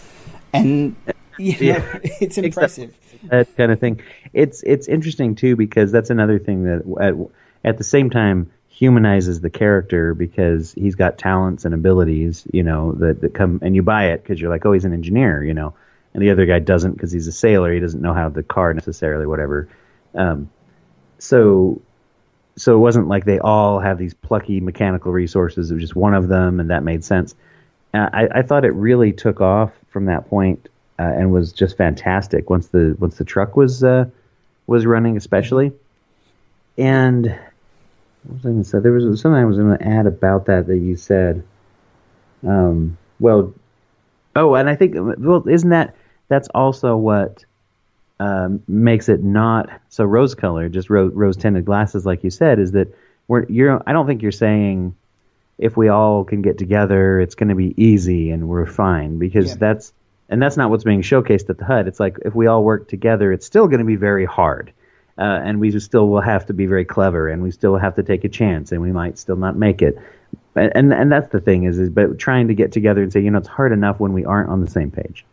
and you know, Yeah. it's impressive. that kind of thing. It's it's interesting too because that's another thing that at, at the same time humanizes the character because he's got talents and abilities, you know, that, that come and you buy it because you're like, oh, he's an engineer, you know, and the other guy doesn't because he's a sailor. He doesn't know how the car necessarily, whatever. Um, so so it wasn't like they all have these plucky mechanical resources. It was just one of them, and that made sense. I, I thought it really took off from that point, uh, and was just fantastic once the once the truck was uh, was running, especially. And what was I going to say? There was something I was going to add about that that you said. Um, well, oh, and I think well, isn't that that's also what um, makes it not so rose colored, just rose, rose tinted glasses, like you said, is that we're you're. I don't think you're saying if we all can get together, it's going to be easy and we're fine because Yeah. that's and that's not what's being showcased at the hut. It's like if we all work together, it's still going to be very hard. uh, and we still will have to be very clever, and we still have to take a chance, and we might still not make it. And and, and that's the thing is, is but trying to get together and say, you know, it's hard enough when we aren't on the same page.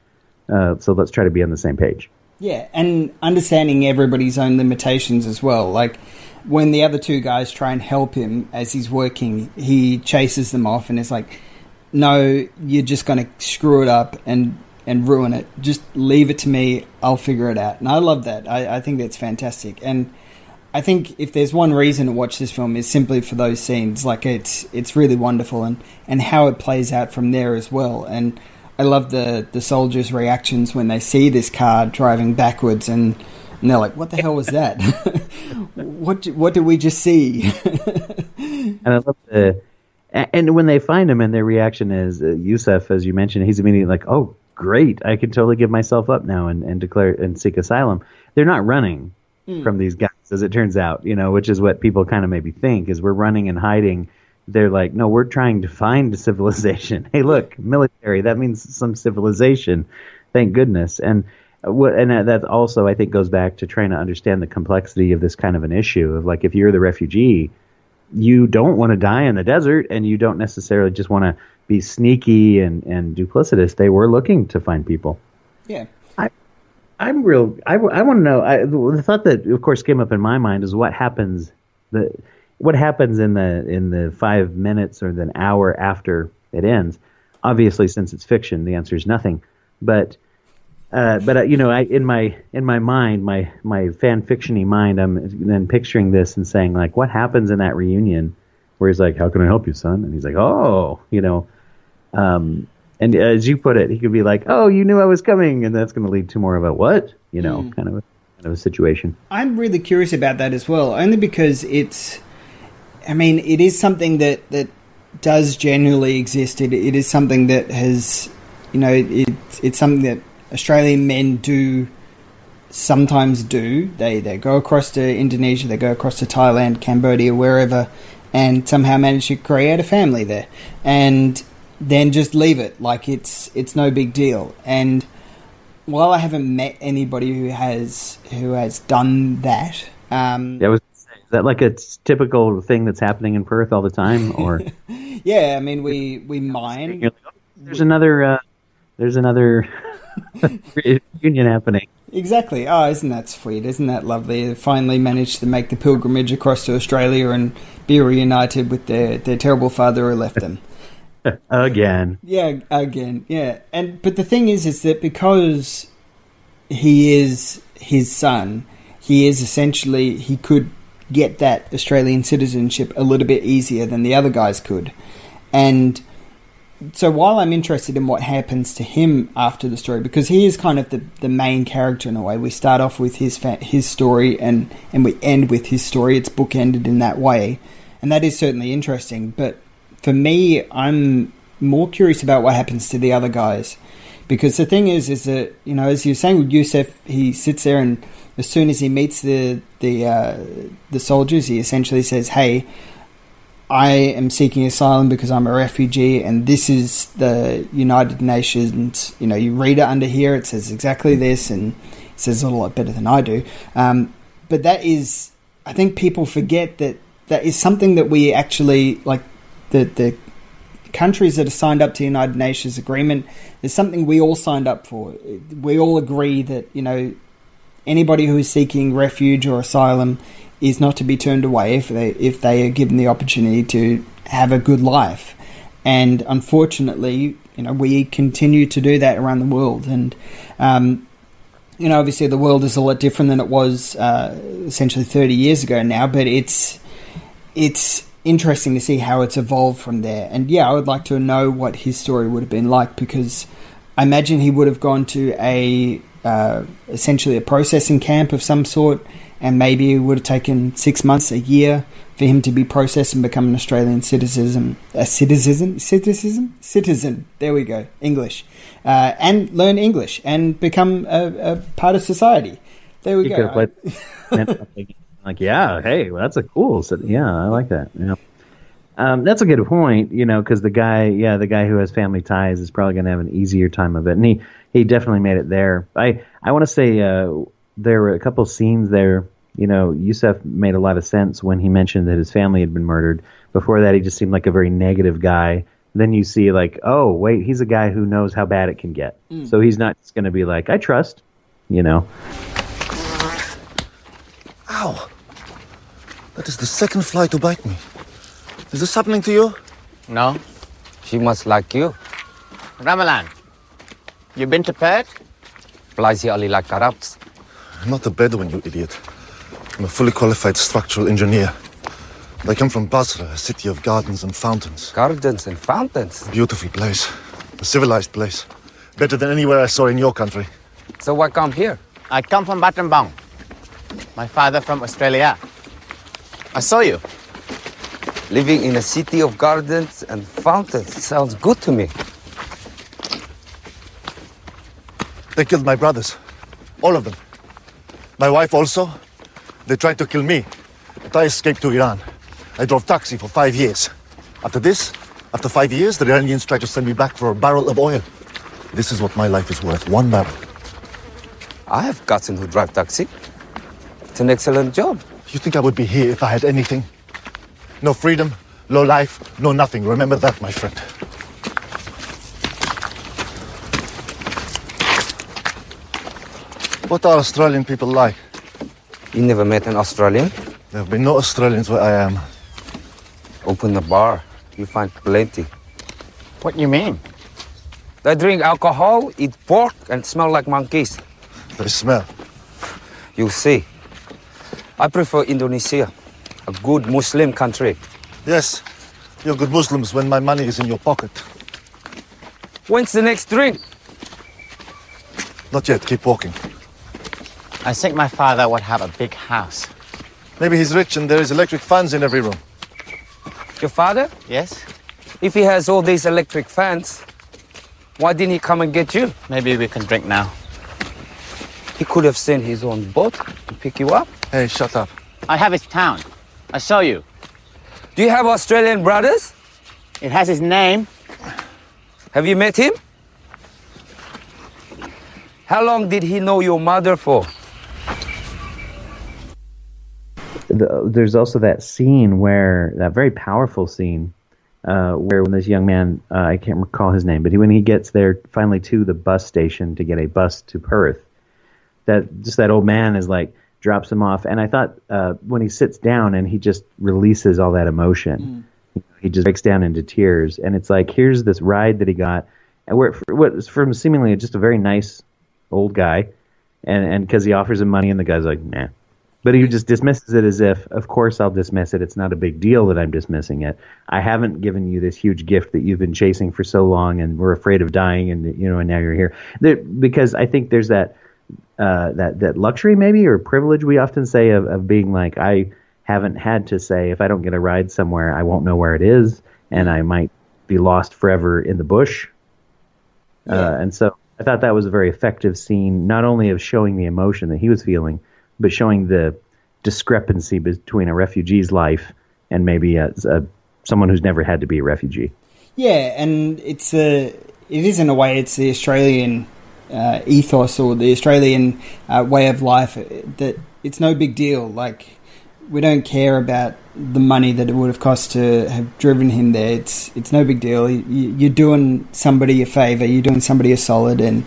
Uh, so let's try to be on the same page. Yeah, and understanding everybody's own limitations as well. Like when the other two guys try and help him as he's working, he chases them off and is like, "No, you're just going to screw it up and and ruin it. Just leave it to me. I'll figure it out." And I love that. I, I think that's fantastic. And I think if there's one reason to watch this film is simply for those scenes. Like it's it's really wonderful and and how it plays out from there as well. And I love the the soldiers' reactions when they see this car driving backwards and. And they're like, "What the hell was that? what what did we just see?" and I love the and when they find him and their reaction is uh, Yusuf, as you mentioned, he's immediately like, "Oh, great! I can totally give myself up now and, and declare and seek asylum." They're not running Hmm. from these guys, as it turns out, you know, which is what people kind of maybe think is we're running and hiding. They're like, no, we're trying to find civilization. Hey, look, military. That means some civilization. Thank goodness. And uh, what, and that- that also I think goes back to trying to understand the complexity of this kind of an issue of like if you're the refugee, you don't want to die in the desert, and you don't necessarily just want to be sneaky and and duplicitous. They were looking to find people. Yeah. I'm real. I, want to know. I, the thought that, of course, came up in my mind is what happens. The what happens in the in the five minutes or the hour after it ends. Obviously, since it's fiction, the answer is nothing. But uh, but uh, you know, I in my in my mind, my my fan fictiony mind, I'm then picturing this and saying like, what happens in that reunion where he's like, "How can I help you, son?" And he's like, "Oh, you know." Um, and as you put it, he could be like, "Oh, you knew I was coming," and that's going to lead to more of a what, you know, kind of a, kind of a situation. I'm really curious about that as well, only because it's. I mean, it is something that that does genuinely exist. It, it is something that has, you know, it, it's something that Australian men do sometimes do. They they go across to Indonesia, they go across to Thailand, Cambodia, wherever, and somehow manage to create a family there, and then just leave it like it's it's no big deal. And while I haven't met anybody who has who has done that, um, That was that like a typical thing that's happening in Perth all the time, or yeah, I mean we we mine. Like, there's another uh, there's another reunion happening. Exactly. Oh, isn't that sweet? Isn't that lovely? They finally managed to make the pilgrimage across to Australia and be reunited with their, their terrible father who left them. Again, Yeah, again, yeah. And but the thing is, is that because he is his son, he is essentially he could get that Australian citizenship a little bit easier than the other guys could, and so while I'm interested in what happens to him after the story, because he is kind of the, the main character in a way. We start off with his fa- his story and and we end with his story. It's bookended in that way, and that is certainly interesting. But for me, I'm more curious about what happens to the other guys, because the thing is, is that you know, as you're saying with Yusuf, he sits there and as soon as he meets the the uh, the soldiers, he essentially says, "Hey." I am seeking asylum because I'm a refugee, and this is the United Nations. You know, you read it under here, it says exactly this, and it says it a lot better than I do. Um, but that is, I think people forget that that is something that we actually like. The the countries that are signed up to the United Nations agreement is something we all signed up for. We all agree that you know anybody who is seeking refuge or asylum is not to be turned away if they if they are given the opportunity to have a good life. And unfortunately, you know, we continue to do that around the world. And um, you know, obviously, the world is a lot different than it was uh, essentially 30 years ago now. But it's it's interesting to see how it's evolved from there. And yeah, I would like to know what his story would have been like because I imagine he would have gone to a uh, essentially a processing camp of some sort, and maybe it would have taken six months, a year for him to be processed and become an Australian citizen, a citizen, citizen, citizen. There we go, English, uh, and learn English and become a, a part of society. There we go. could have played like, yeah, hey, well, that's a cool. So, yeah, I like that. Yeah. Um, that's a good point, you know, because the guy, yeah, the guy who has family ties is probably going to have an easier time of it, and he he definitely made it there. I I want to say uh, there were a couple scenes there you know, Yusuf made a lot of sense when he mentioned that his family had been murdered. Before that, he just seemed like a very negative guy. Then you see, like, oh, wait, he's a guy who knows how bad it can get. Mm. So he's not just going to be like, I trust, you know. Ow! That is the second fly to bite me. Is this happening to you? No. She must like you. Ramalan, you been to Perth? Flies here only like Arabs. I'm not a Bedouin, you idiot. I'm a fully qualified structural engineer. I come from Basra, a city of gardens and fountains. Gardens and fountains? Beautiful place. A civilized place. Better than anywhere I saw in your country. So why come here? I come from Battambang. My father from Australia. I saw you. Living in a city of gardens and fountains sounds good to me. They killed my brothers. All of them. My wife also. They tried to kill me. But I escaped to Iran. I drove taxi for five years. After this, after five years, the Iranians tried to send me back for a barrel of oil. This is what my life is worth. One barrel. I have cousin who drive taxi. It's an excellent job. You think I would be here if I had anything? No freedom, no life, no nothing. Remember that, my friend. What are Australian people like? You never met an Australian? There have been no Australians where I am. Open the bar. You find plenty. What do you mean? They drink alcohol, eat pork, and smell like monkeys. They smell. You see. I prefer Indonesia, a good Muslim country. Yes, you're good Muslims when my money is in your pocket. When's the next drink? Not yet, keep walking. I think my father would have a big house. Maybe he's rich and there is electric fans in every room. Your father? Yes? If he has all these electric fans, why didn't he come and get you? Maybe we can drink now. He could have sent his own boat to pick you up. Hey, shut up. I have his town. I saw you. Do you have Australian brothers? It has his name. Have you met him? How long did he know your mother for? The, there's also that scene where that very powerful scene uh, where when this young man uh, I can't recall his name, but he, when he gets there finally to the bus station to get a bus to Perth, that just that old man is like drops him off, and I thought uh, when he sits down and he just releases all that emotion, mm. he just breaks down into tears, and it's like here's this ride that he got, and where what from seemingly just a very nice old guy, and and because he offers him money, and the guy's like nah. But he just dismisses it as if, of course, I'll dismiss it. It's not a big deal that I'm dismissing it. I haven't given you this huge gift that you've been chasing for so long, and we're afraid of dying, and you know, and now you're here. There, because I think there's that uh, that that luxury, maybe, or privilege we often say of, of being like, I haven't had to say if I don't get a ride somewhere, I won't know where it is, and I might be lost forever in the bush. Yeah. Uh, and so I thought that was a very effective scene, not only of showing the emotion that he was feeling but showing the discrepancy between a refugee's life and maybe a, a, someone who's never had to be a refugee. Yeah, and it's a it is in a way it's the Australian uh, ethos or the Australian uh, way of life that it's no big deal. Like we don't care about the money that it would have cost to have driven him there. It's it's no big deal. You, are doing somebody a favor. You're doing somebody a solid, and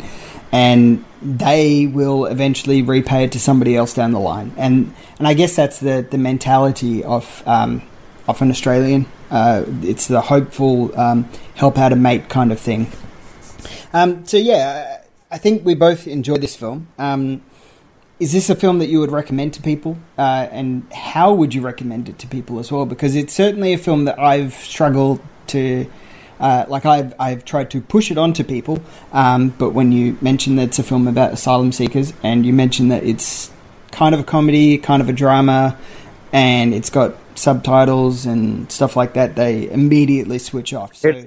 and they will eventually repay it to somebody else down the line. And and I guess that's the the mentality of um, of an Australian. Uh, it's the hopeful um, help out a mate kind of thing. Um, so yeah, I think we both enjoyed this film. Um, is this a film that you would recommend to people? Uh, and how would you recommend it to people as well? Because it's certainly a film that I've struggled to uh, like I've, I've tried to push it onto people, um, but when you mention that it's a film about asylum seekers, and you mention that it's kind of a comedy, kind of a drama, and it's got subtitles and stuff like that, they immediately switch off. So,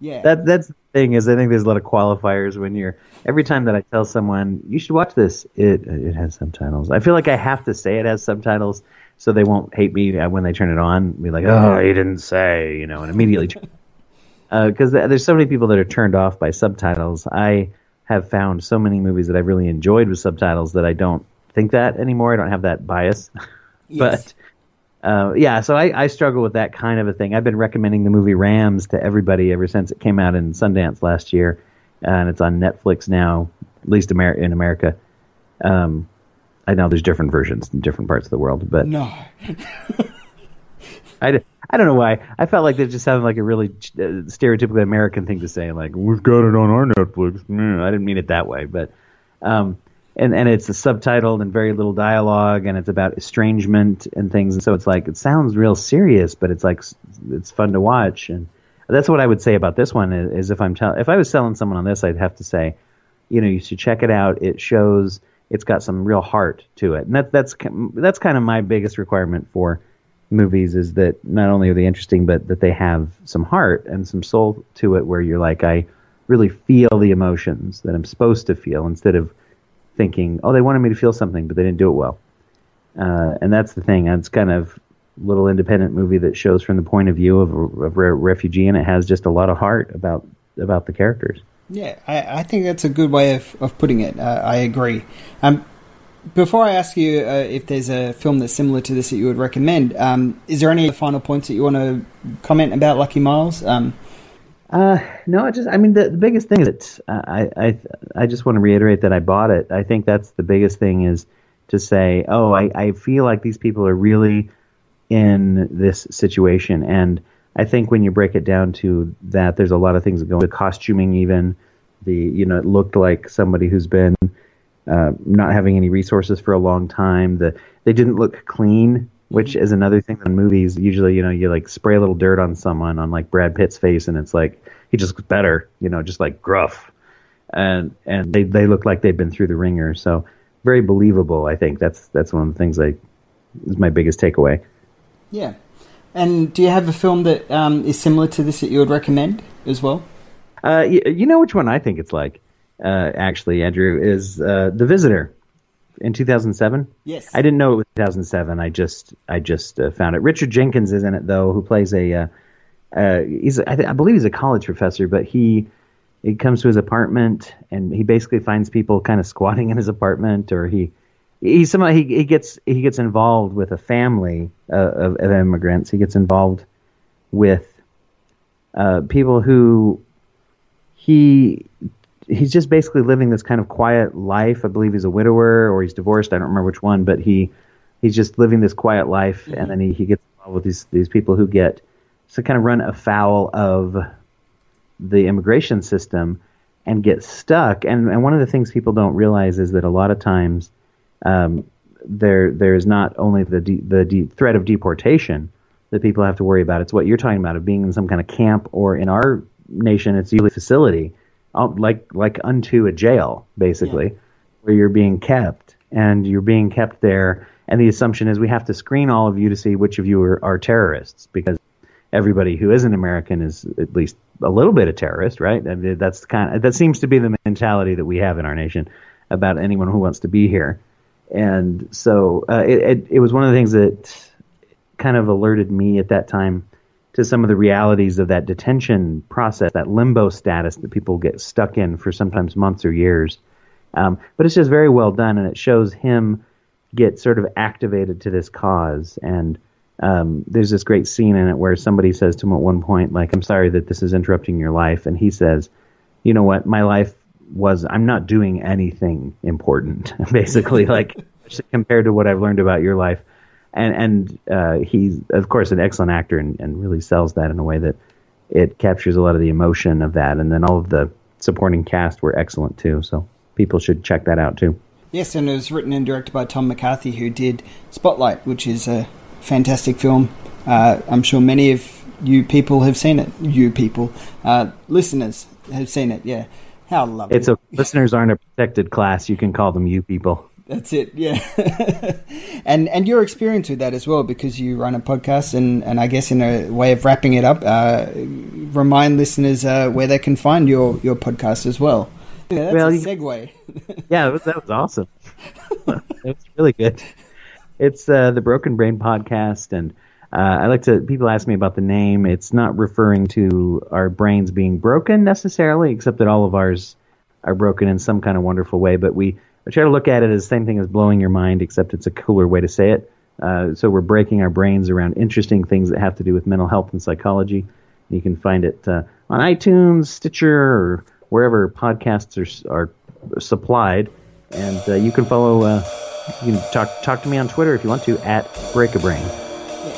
yeah, that that's the thing is I think there's a lot of qualifiers when you're every time that I tell someone you should watch this, it it has subtitles. I feel like I have to say it has subtitles so they won't hate me when they turn it on. Be like, oh, he didn't say, you know, and immediately because uh, there's so many people that are turned off by subtitles. I have found so many movies that I really enjoyed with subtitles that I don't think that anymore. I don't have that bias. but uh, yeah, so I, I struggle with that kind of a thing. I've been recommending the movie Rams to everybody ever since it came out in Sundance last year, and it's on Netflix now, at least Amer- in America. Um, I know there's different versions in different parts of the world, but No. I, I don't know why. I felt like that just sounded like a really uh, stereotypical American thing to say. Like we've got it on our Netflix. Mm, I didn't mean it that way, but um, and and it's subtitled and very little dialogue, and it's about estrangement and things. And so it's like it sounds real serious, but it's like it's fun to watch. And that's what I would say about this one. Is, if I'm tell if I was selling someone on this, I'd have to say, you know, you should check it out. It shows it's got some real heart to it, and that that's that's kind of my biggest requirement for movies is that not only are they interesting, but that they have some heart and some soul to it, where you're like, I really feel the emotions that I'm supposed to feel, instead of thinking, oh, they wanted me to feel something, but they didn't do it well. Uh, and that's the thing. It's kind of little independent movie that shows from the point of view of a, of a refugee, and it has just a lot of heart about about the characters. Yeah, I, I think that's a good way of, of putting it. Uh, I agree. Um, before I ask you uh, if there's a film that's similar to this that you would recommend, um, is there any final points that you want to comment about Lucky Miles? Um, Uh, no, I just, I mean, the, the biggest thing is that uh, I, I, I just want to reiterate that I bought it. I think that's the biggest thing is to say, oh, I, I feel like these people are really in this situation. And I think when you break it down to that, there's a lot of things that go the costuming, even the, you know, it looked like somebody who's been uh, not having any resources for a long time. The they didn't look clean, which is another thing in movies. Usually, you know, you like spray a little dirt on someone on like Brad Pitt's face, and it's like he just looks better, you know, just like gruff, and and they they look like they've been through the ringer. So very believable. I think that's that's one of the things I is my biggest takeaway. yeah. And do you have a film that um, is similar to this that you would recommend as well? Uh, you, you know which one I think it's like, uh, actually, Andrew, is uh, The Visitor in 2007. Yes. I didn't know it was 2007. I just I just uh, found it. Richard Jenkins is in it though, who plays a uh, uh, he's I, th- I believe he's a college professor, but he he comes to his apartment and he basically finds people kind of squatting in his apartment, or he he somehow he, he gets he gets involved with a family uh, of, of immigrants. He gets involved with uh, people who he he's just basically living this kind of quiet life. I believe he's a widower or he's divorced. I don't remember which one, but he he's just living this quiet life, and then he, he gets involved with these these people who get to kind of run afoul of the immigration system and get stuck. And and one of the things people don't realize is that a lot of times um, there there is not only the de- the de- threat of deportation that people have to worry about. It's what you're talking about of being in some kind of camp or in our nation, it's usually a facility, like like unto a jail, basically, where you're being kept and you're being kept there. And the assumption is we have to screen all of you to see which of you are, are terrorists because everybody who isn't American is at least a little bit a terrorist, right? I mean, that's kind of, that seems to be the mentality that we have in our nation about anyone who wants to be here. And so uh, it, it it was one of the things that kind of alerted me at that time to some of the realities of that detention process, that limbo status that people get stuck in for sometimes months or years. Um, but it's just very well done, and it shows him get sort of activated to this cause. And um, there's this great scene in it where somebody says to him at one point, like, "I'm sorry that this is interrupting your life," and he says, "You know what? My life was I'm not doing anything important, basically, like compared to what I've learned about your life." And and uh, he's of course an excellent actor and, and really sells that in a way that it captures a lot of the emotion of that and then all of the supporting cast were excellent too so people should check that out too Yes, and it was written and directed by Tom McCarthy, who did Spotlight, which is a fantastic film. Uh, I'm sure many of you people have seen it. You people, uh, listeners, have seen it. Yeah, how lovely! it's a listeners aren't a protected class you can call them you people That's it, yeah. and and your experience with that as well, because you run a podcast, and, and I guess in a way of wrapping it up, uh, remind listeners uh, where they can find your, your podcast as well. Yeah, that's Well, a segue. yeah that was, that was awesome it was really good it's uh, the broken brain podcast and uh, i like to people ask me about the name it's not referring to our brains being broken necessarily except that all of ours are broken in some kind of wonderful way but we I try to look at it as the same thing as blowing your mind, except it's a cooler way to say it. Uh, so we're breaking our brains around interesting things that have to do with mental health and psychology. You can find it uh, on iTunes, Stitcher, or wherever podcasts are, are supplied. And uh, you can follow. Uh, you can talk talk to me on Twitter if you want to at Break a Brain.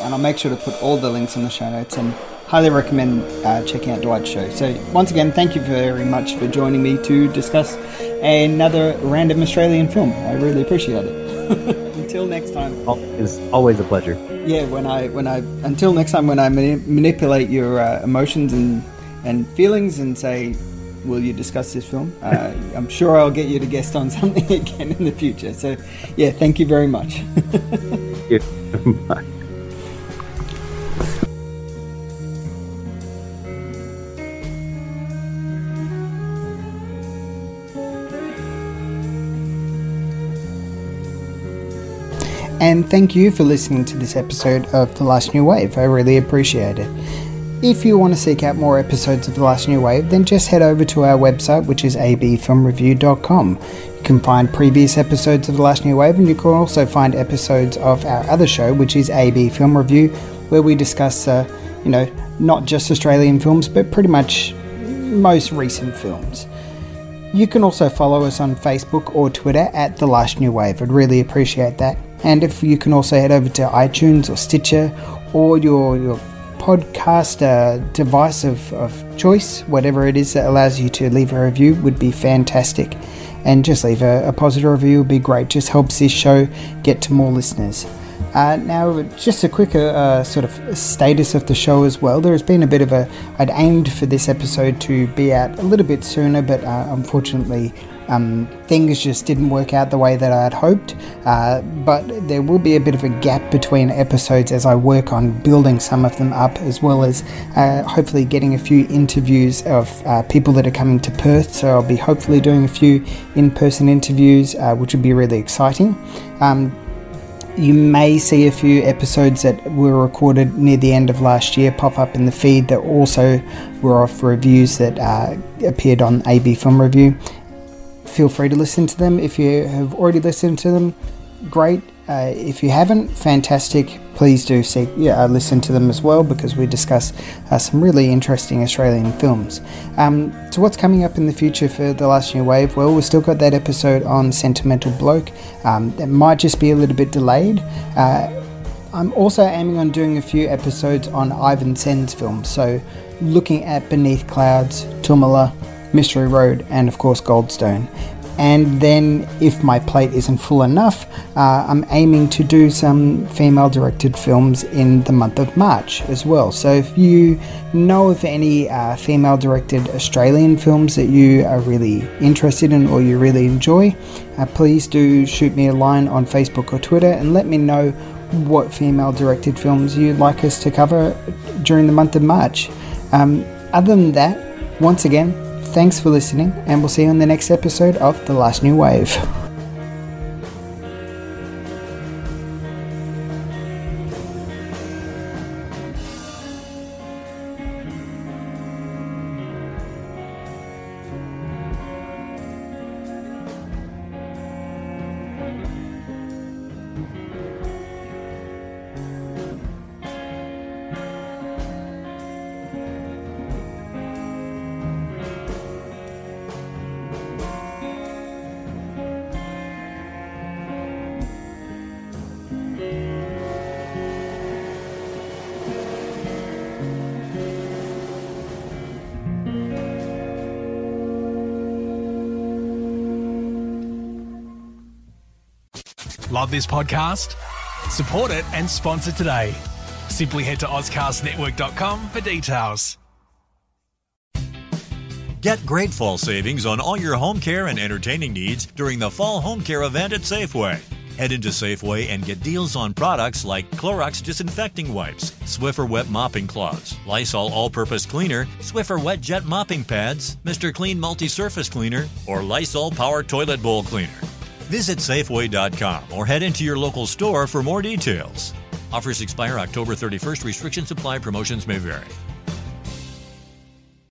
and I'll make sure to put all the links in the show notes and highly recommend uh, checking out Dwight's show. So, once again, thank you very much for joining me to discuss another random Australian film. I really appreciate it. until next time. It's always a pleasure. Yeah, when I when I until next time when I mani- manipulate your uh, emotions and and feelings and say, will you discuss this film? Uh, I'm sure I'll get you to guest on something again in the future. So, yeah, thank you very much. Yeah. Bye. And thank you for listening to this episode of The Last New Wave. I really appreciate it. If you want to seek out more episodes of The Last New Wave, then just head over to our website, which is abfilmreview.com. You can find previous episodes of The Last New Wave, and you can also find episodes of our other show, which is AB Film Review, where we discuss, uh, you know, not just Australian films, but pretty much most recent films. You can also follow us on Facebook or Twitter at The Last New Wave. I'd really appreciate that. And if you can also head over to iTunes or Stitcher or your, your podcast uh, device of, of choice, whatever it is that allows you to leave a review, would be fantastic. And just leave a, a positive review would be great. Just helps this show get to more listeners. Uh, now, just a quick uh, sort of status of the show as well. There has been a bit of a. I'd aimed for this episode to be out a little bit sooner, but uh, unfortunately, um, things just didn't work out the way that I had hoped. Uh, but there will be a bit of a gap between episodes as I work on building some of them up, as well as uh, hopefully getting a few interviews of uh, people that are coming to Perth. So I'll be hopefully doing a few in person interviews, uh, which would be really exciting. Um, you may see a few episodes that were recorded near the end of last year pop up in the feed that also were off reviews that uh, appeared on AB Film Review. Feel free to listen to them. If you have already listened to them, great. Uh, if you haven't, fantastic. Please do see, yeah, uh, listen to them as well because we discuss uh, some really interesting Australian films. Um, so, what's coming up in the future for The Last New Wave? Well, we've still got that episode on Sentimental Bloke. Um, that might just be a little bit delayed. Uh, I'm also aiming on doing a few episodes on Ivan Sen's films, so looking at Beneath Clouds, Toomelah, Mystery Road, and of course Goldstone. And then, if my plate isn't full enough, uh, I'm aiming to do some female directed films in the month of March as well. So, if you know of any uh, female directed Australian films that you are really interested in or you really enjoy, uh, please do shoot me a line on Facebook or Twitter and let me know what female directed films you'd like us to cover during the month of March. Um, other than that, once again, thanks for listening, and we'll see you in the next episode of The Last New Wave. Love this podcast? Support it and sponsor today. Simply head to AuscastNetwork.com for details. Get great fall savings on all your home care and entertaining needs during the fall home care event at Safeway. Head into Safeway and get deals on products like Clorox disinfecting wipes, Swiffer wet mopping cloths, Lysol all-purpose cleaner, Swiffer wet jet mopping pads, Mr. Clean multi-surface cleaner, or Lysol power toilet bowl cleaner. Visit Safeway.com or head into your local store for more details. Offers expire October 31st. Restrictions apply. Promotions may vary.